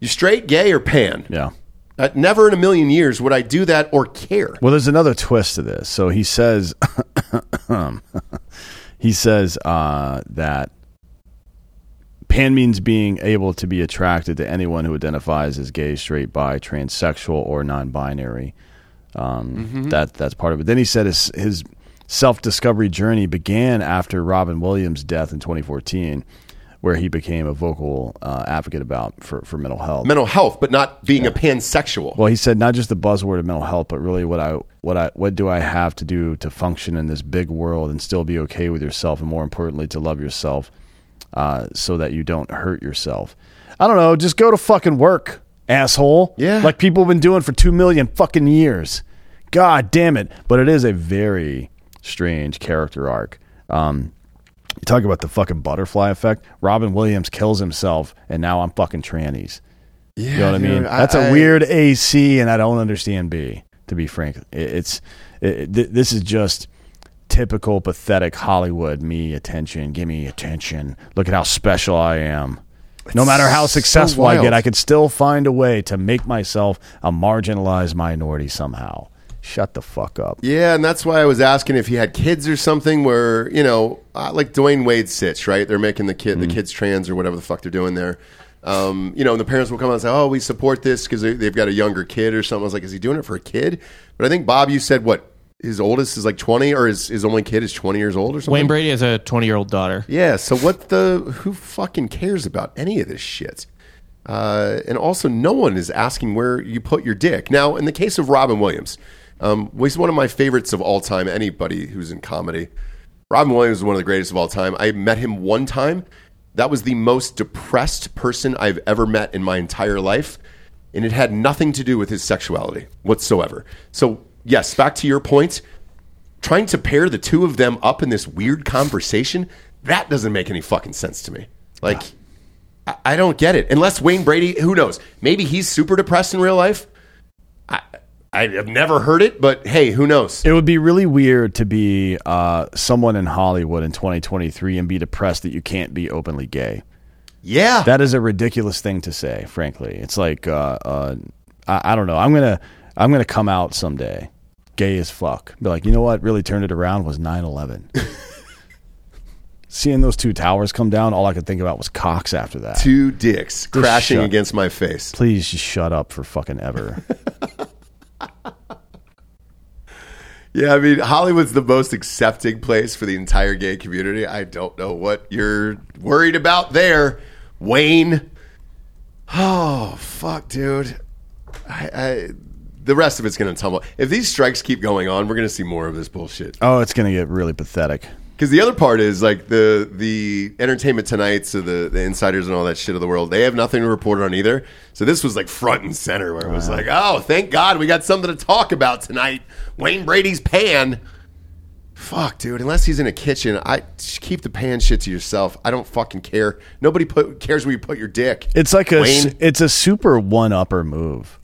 you straight, gay, or pan?" Yeah. Uh, never in a million years would I do that or care. Well, there's another twist to this. So he says, he says uh, that pan means being able to be attracted to anyone who identifies as gay, straight, bi, transsexual, or non-binary. Um, That that's part of it. Then he said his his self discovery journey began after Robin Williams' death in 2014, where he became a vocal uh, advocate about for, for mental health. Mental health, but not being a pansexual. Well, he said not just the buzzword of mental health, but really what I what I what do I have to do to function in this big world and still be okay with yourself, and more importantly, to love yourself, uh, so that you don't hurt yourself. I don't know. Just go to fucking work, asshole. Yeah. like people have been doing for two million fucking years. God damn it! But it is a very strange character arc. Um, you talk about the fucking butterfly effect. Robin Williams kills himself, and now I'm fucking trannies. yeah, You know what I mean? That's a I- weird AC, and I don't understand B. To be frank, It- it's it, th- this is just typical pathetic Hollywood. Me attention, give me attention. Look at how special I am. No matter how so successful I get, I could still find a way to make myself a marginalized minority somehow. Shut the fuck up. Yeah, and that's why I was asking if he had kids or something. Where you know, uh, like Dwyane Wade sits right? They're making the kid, Mm-hmm. the kids trans or whatever the fuck they're doing there. Um, you know, and the parents will come out and say, "Oh, we support this because they, they've got a younger kid or something." I was like, "Is he doing it for a kid?" But I think Bob, you said what his oldest is like twenty, or his his only kid is twenty years old or something. Wayne Brady has a 20 year old daughter. Yeah. So what the who fucking cares about any of this shit? Uh, and also, no one is asking where you put your dick. Now, in the case of Robin Williams, um, he's one of my favorites of all time. Anybody who's in comedy, Robin Williams is one of the greatest of all time. I met him one time. That was the most depressed person I've ever met in my entire life, and it had nothing to do with his sexuality whatsoever. So, yes, back to your point trying to pair the two of them up in this weird conversation that doesn't make any fucking sense to me like I, don't get it unless wayne brady who knows maybe he's super depressed in real life i have never heard it but hey who knows It would be really weird to be uh, someone in Hollywood in 2023 and be depressed that you can't be openly gay. yeah That is a ridiculous thing to say. Frankly, it's like uh, uh, I, I don't know. I'm gonna I'm gonna come out someday, gay as fuck. Be like, you know what? Really turned it around was 9/11. Seeing those two towers come down, all I could think about was cocks after that. two dicks crashing shut- against my face Please just shut up for fucking ever. yeah i mean hollywood's the most accepting place for the entire gay community i don't know what you're worried about there wayne oh fuck dude I, I the rest of it's going to tumble. If these strikes keep going on, we're going to see more of this bullshit. oh, it's gonna get really pathetic. Because the other part is like the the Entertainment Tonight, so the the insiders and all that shit of the world, they have nothing to report on either. So this was like front and center, where it was like, oh, thank God we got something to talk about tonight. Wayne Brady's pan. Fuck, dude. Unless he's in a kitchen, I just keep the pan shit to yourself. I don't fucking care. Nobody put, cares where you put your dick. It's like a Wayne. it's a super one upper move.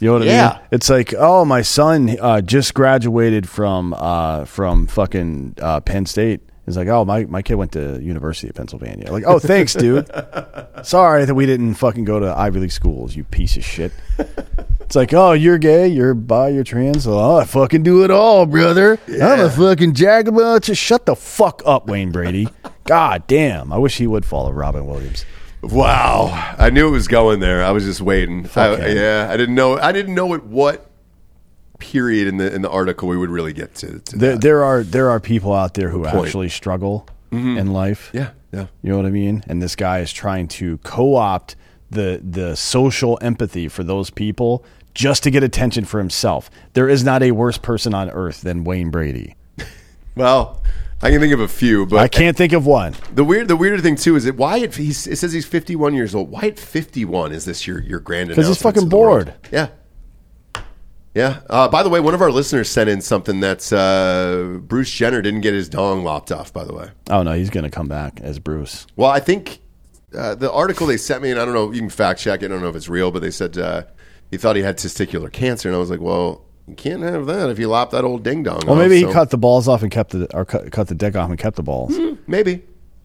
You know what I Yeah. mean? It's like, oh, my son uh, just graduated from uh, from fucking uh, Penn State. He's like, oh, my, my kid went to University of Pennsylvania. Like, oh, thanks, dude. Sorry that we didn't fucking go to Ivy League schools, you piece of shit. It's like, oh, you're gay, you're bi, you're trans. Oh, I fucking do it all, brother. I'm a fucking jagabout. Just shut the fuck up, Wayne Brady. God damn. I wish he would follow Robin Williams. Wow, I knew it was going there. I was just waiting. I- yeah, I didn't know. I didn't know at what period in the in the article we would really get to. to there, there are there are people out there who point. actually struggle mm-hmm. in life. Yeah, yeah. You know what I mean? And this guy is trying to co-opt the the social empathy for those people just to get attention for himself. There is not a worse person on earth than Wayne Brady. Well, I can think of a few, but I can't think of one. The weird, the weirder thing too is that why it says he's fifty one years old. Why at fifty one is this your your grand? 'Cause he's fucking the world? bored. Yeah, yeah. Uh, by the way, one of our listeners sent in something that uh, Bruce Jenner didn't get his dong lopped off. By the way, Oh no, he's going to come back as Bruce. well, I think uh, the article they sent me, and I don't know, you can fact check. it. I don't know if it's real, but they said uh, he thought he had testicular cancer, and I was like, well. You can't have that if you lop that old ding dong. Well, off, maybe he so- cut the balls off and kept the or cut, cut the dick off and kept the balls. Maybe.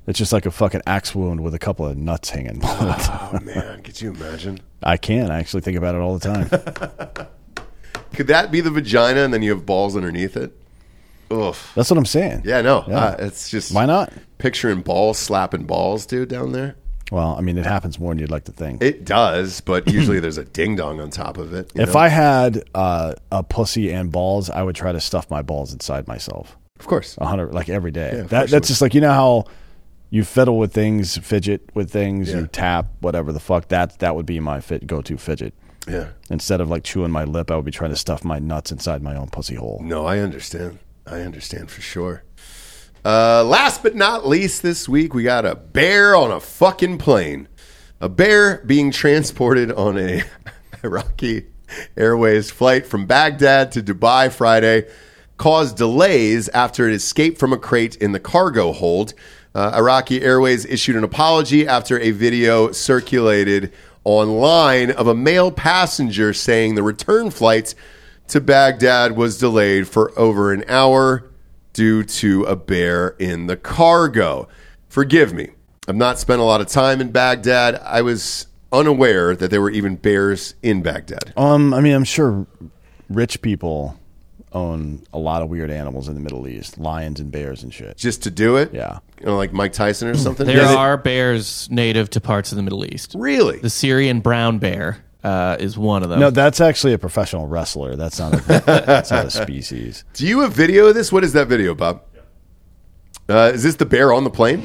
It's just like a fucking axe wound with a couple of nuts hanging. Oh man, could you imagine? I can. I actually think about it all the time. Could that be the vagina, and then you have balls underneath it? Ugh. That's what I'm saying. Yeah, no. Yeah. Uh, it's just Why not? picturing balls slapping balls, dude, down there. Well, I mean, it happens more than you'd like to think. It does, but usually there's a ding dong on top of it. you if know? I had uh, a pussy and balls, I would try to stuff my balls inside myself. of course, A hundred, like every day. Yeah, that, that's just like you know how you fiddle with things, fidget with things, Yeah. you tap, whatever the fuck. That that would be my fit go to fidget. yeah. Instead of like chewing my lip, I would be trying to stuff my nuts inside my own pussy hole. No, I understand. I understand for sure. Uh, last but not least, this week we got a bear on a fucking plane. A bear being transported on a Iraqi Airways flight from Baghdad to Dubai Friday caused delays after it escaped from a crate in the cargo hold. Uh, Iraqi Airways issued an apology after a video circulated online of a male passenger saying the return flight to Baghdad was delayed for over an hour due to a bear in the cargo. Forgive me. I've not spent a lot of time in Baghdad. I was unaware that there were even bears in Baghdad. Um, I mean, I'm sure rich people own a lot of weird animals in the Middle East, lions and bears and shit. Just to do it? Yeah. You know, like Mike Tyson or something? There Yeah, they- are bears native to parts of the Middle East. Really? The Syrian brown bear uh, is one of them. No, that's actually a professional wrestler. That's not a, that's not a species. Do you have video of this? What is that video, Bob? Uh, is this the bear on the plane?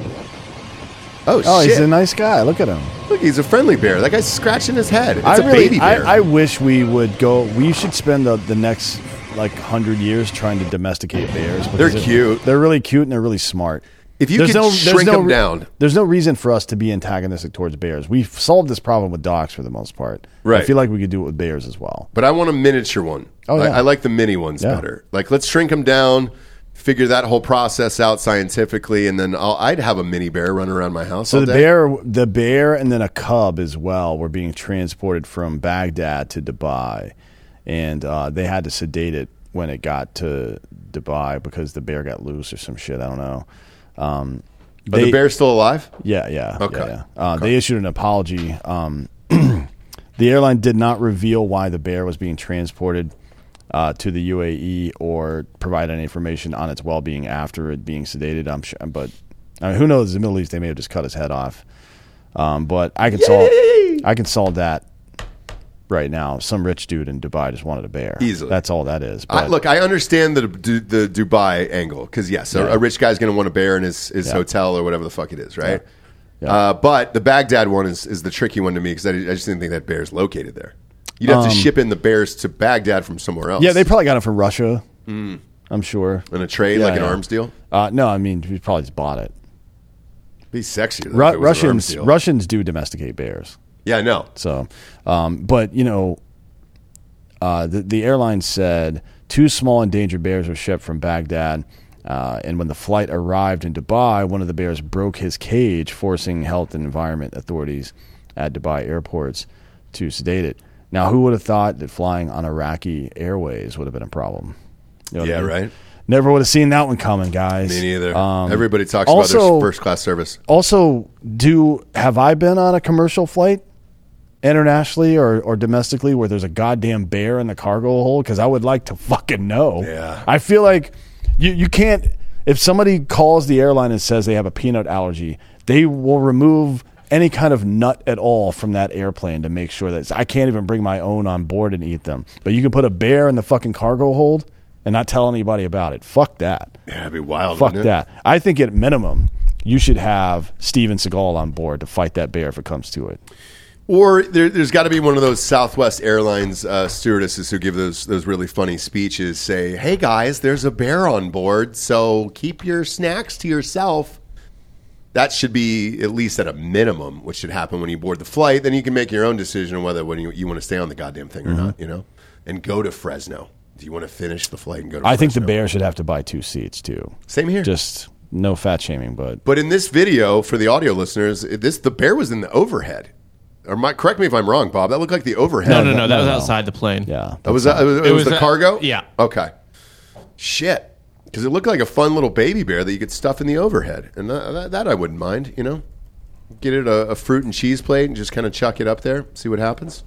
Oh, Oh, shit. he's a nice guy. Look at him. Look, he's a friendly bear. That guy's scratching his head. It's I a really, baby bear. I, I wish we would go. We should spend the, the next like hundred years trying to domesticate bears. because They're cute. They're really cute and they're really smart. If you could shrink them down. there's no reason for us to be antagonistic towards bears. We've solved this problem with dogs for the most part. I feel like we could do it with bears as well. But I want a miniature one. Oh, I, yeah. I like the mini ones Yeah. better. Like, let's shrink them down, figure that whole process out scientifically, and then I'll, I'd have a mini bear run around my house. So the day. bear, the bear, and then a cub as well were being transported from Baghdad to Dubai, and uh, they had to sedate it when it got to Dubai because the bear got loose or some shit. I don't know. Um, Are the bears still alive? Yeah, yeah. Okay. yeah, yeah. Uh, They issued an apology. Um, the airline did not reveal why the bear was being transported uh, to the UAE or provide any information on its well-being after it being sedated. I'm sure, but I mean, who knows? In the Middle East, they may have just cut his head off. Um, but I can solve. I can solve that right now. Some rich dude in Dubai just wanted a bear. Easily. That's all that is. I, look, I understand the the Dubai angle because yes, a, Yeah. a rich guy's going to want a bear in his, his Yeah. hotel or whatever the fuck it is, right? Yeah. Uh, but the Baghdad one is, is the tricky one to me because I, I just didn't think that bear's located there. You'd have to ship in the bears to Baghdad from somewhere else. Um, yeah, they probably got it from Russia. I'm sure. in a trade like an arms deal. Uh, no, I mean we probably just bought it. Be sexier. Ru- if it was an arms Russians. Russians do domesticate bears. Yeah, I know. So, um, but you know, uh, the the airline said two small endangered bears were shipped from Baghdad, uh, and when the flight arrived in Dubai, one of the bears broke his cage, forcing health and environment authorities at Dubai airports to sedate it. Now, who would have thought that flying on Iraqi Airways would have been a problem? You know what I Yeah, mean? right. Never would have seen that one coming, guys. Me neither. Um, Everybody talks also- about their first class service. also, do have I been on a commercial flight internationally or, or domestically where there's a goddamn bear in the cargo hold? Because I would like to fucking know. Yeah. I feel like you you can't. If somebody calls the airline and says they have a peanut allergy, they will remove any kind of nut at all from that airplane to make sure that I can't even bring my own on board and eat them. But you can put a bear in the fucking cargo hold and not tell anybody about it. Fuck that. Yeah, that'd be wild. Fuck it? that. I think at minimum, you should have Steven Seagal on board to fight that bear if it comes to it. Or there, there's got to be one of those Southwest Airlines uh, stewardesses who give those those really funny speeches. Say, "Hey guys, there's a bear on board, so keep your snacks to yourself." That should be at least at a minimum, which should happen when you board the flight. Then you can make your own decision on whether when you, you want to stay on the goddamn thing Mm-hmm. or not. You know, and go to Fresno. Do you want to finish the flight and go to? I think the bear should have to buy two seats too. Same here. Just no fat shaming, but But in this video, for the audio listeners, this the bear was in the overhead. Or my, correct me if I'm wrong, Bob. That looked like the overhead. no, no, no. That no, was outside the plane. yeah. That was, uh, it was, it It was was the a- cargo. yeah. Okay. Shit. Because it looked like a fun little baby bear that you could stuff in the overhead, and that, that, that I wouldn't mind. You know, get it a, a fruit and cheese plate and just kind of chuck it up there, see what happens.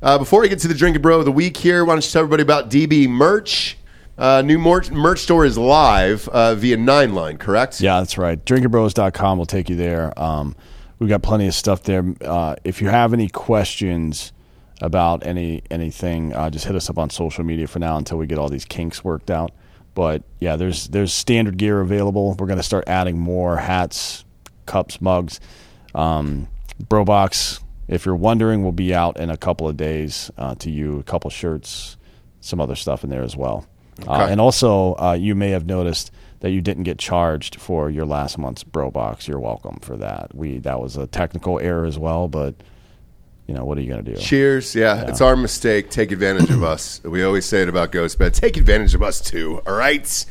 Uh, before we get to the drinking bro of the week here, why don't you tell everybody about DB merch? Uh, new merch, merch store is live uh, via Nine Line, correct? Yeah, that's right. Drinkinbros.com will take you there. Um, we've got plenty of stuff there. Uh, if you have any questions about any anything, uh, just hit us up on social media for now until we get all these kinks worked out. But yeah, there's there's standard gear available. We're going to start adding more hats, cups, mugs. Um, Brobox, if you're wondering, will be out in a couple of days uh, to you. A couple shirts, some other stuff in there as well. Uh, Okay. and also, uh, you may have noticed that you didn't get charged for your last month's bro box. You're welcome for that. We that was a technical error as well, but you know what are you going to do? Cheers. Yeah, it's our mistake. Take advantage of us. We always say it about Ghost GhostBed. Take advantage of us too. All right.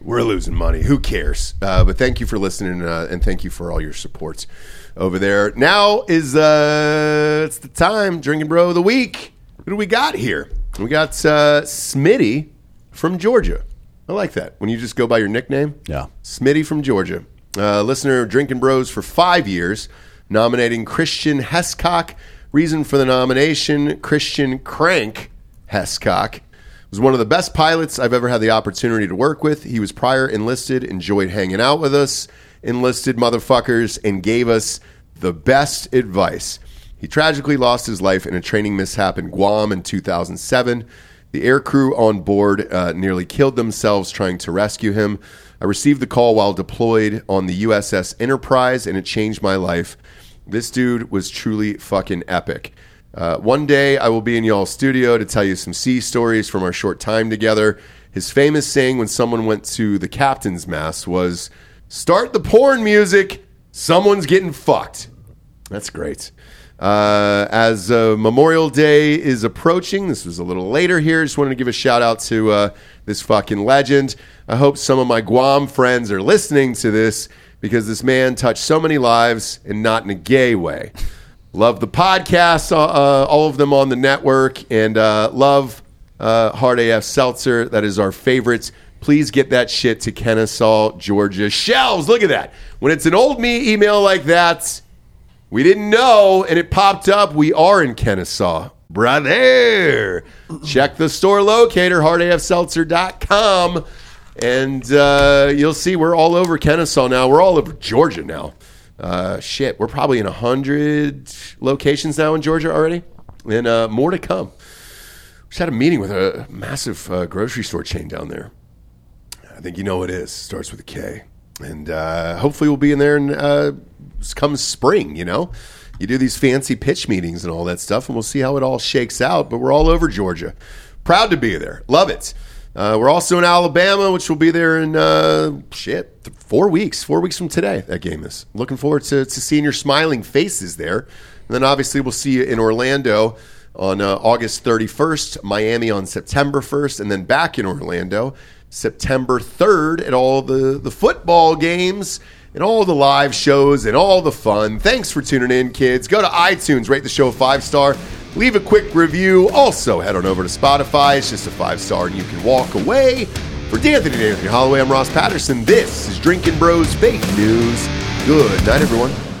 We're losing money. Who cares? Uh, but thank you for listening, uh, and thank you for all your supports over there. Now is uh, it's the time. Drinking bro of the week. What do we got here? We got uh, Smitty from Georgia. I like that when you just go by your nickname. Yeah. Smitty from Georgia, uh, listener of Drinking Bros for five years, nominating Christian Hescock. Reason for the nomination: Christian Crank Hescock was one of the best pilots I've ever had the opportunity to work with. He was prior enlisted, enjoyed hanging out with us, enlisted motherfuckers, and gave us the best advice. He tragically lost his life in a training mishap in Guam in 2007. The air crew on board uh, nearly killed themselves trying to rescue him. I received the call while deployed on the USS Enterprise, and it changed my life. This dude was truly fucking epic. Uh, one day I will be in y'all's studio to tell you some sea stories from our short time together. His famous saying when someone went to the captain's mess was, Start the porn music, someone's getting fucked. That's great. Uh, as uh, Memorial Day is approaching, this was a little later here. Just wanted to give a shout out to uh, this fucking legend. I hope some of my Guam friends are listening to this because this man touched so many lives and not in a gay way. Love the podcasts, uh, uh, all of them on the network, and uh, love Hard AF Seltzer. That is our favorite. Please get that shit to Kennesaw, Georgia. Shelves, look at that. When it's an old me email like that, we didn't know, and it popped up. We are in Kennesaw. Brother. Check the store locator, hardafseltzer.com, and uh, you'll see we're all over Kennesaw now. We're all over Georgia now. Uh, shit, we're probably in 100 locations now in Georgia already, and uh, more to come. Just had a meeting with a massive uh, grocery store chain down there. I think you know what it is. Starts with a K. And uh, hopefully we'll be in there and uh, come spring, you know? You do these fancy pitch meetings and all that stuff, and we'll see how it all shakes out. But we're all over Georgia. Proud to be there. Love it. Uh, we're also in Alabama, which will be there in, uh, shit, th- four weeks. Four weeks from today, that game is. Looking forward to, to seeing your smiling faces there. And then obviously we'll see you in Orlando on uh, August 31st, Miami on September 1st, and then back in Orlando September 3rd at all the, the football games and all the live shows and all the fun. Thanks for tuning in, kids. Go to iTunes, rate the show five star, leave a quick review. Also, head on over to Spotify. It's just a five star, and you can walk away. For D'Anthony and Anthony Holloway, I'm Ross Patterson. This is Drinking Bros Fake News. Good night, everyone.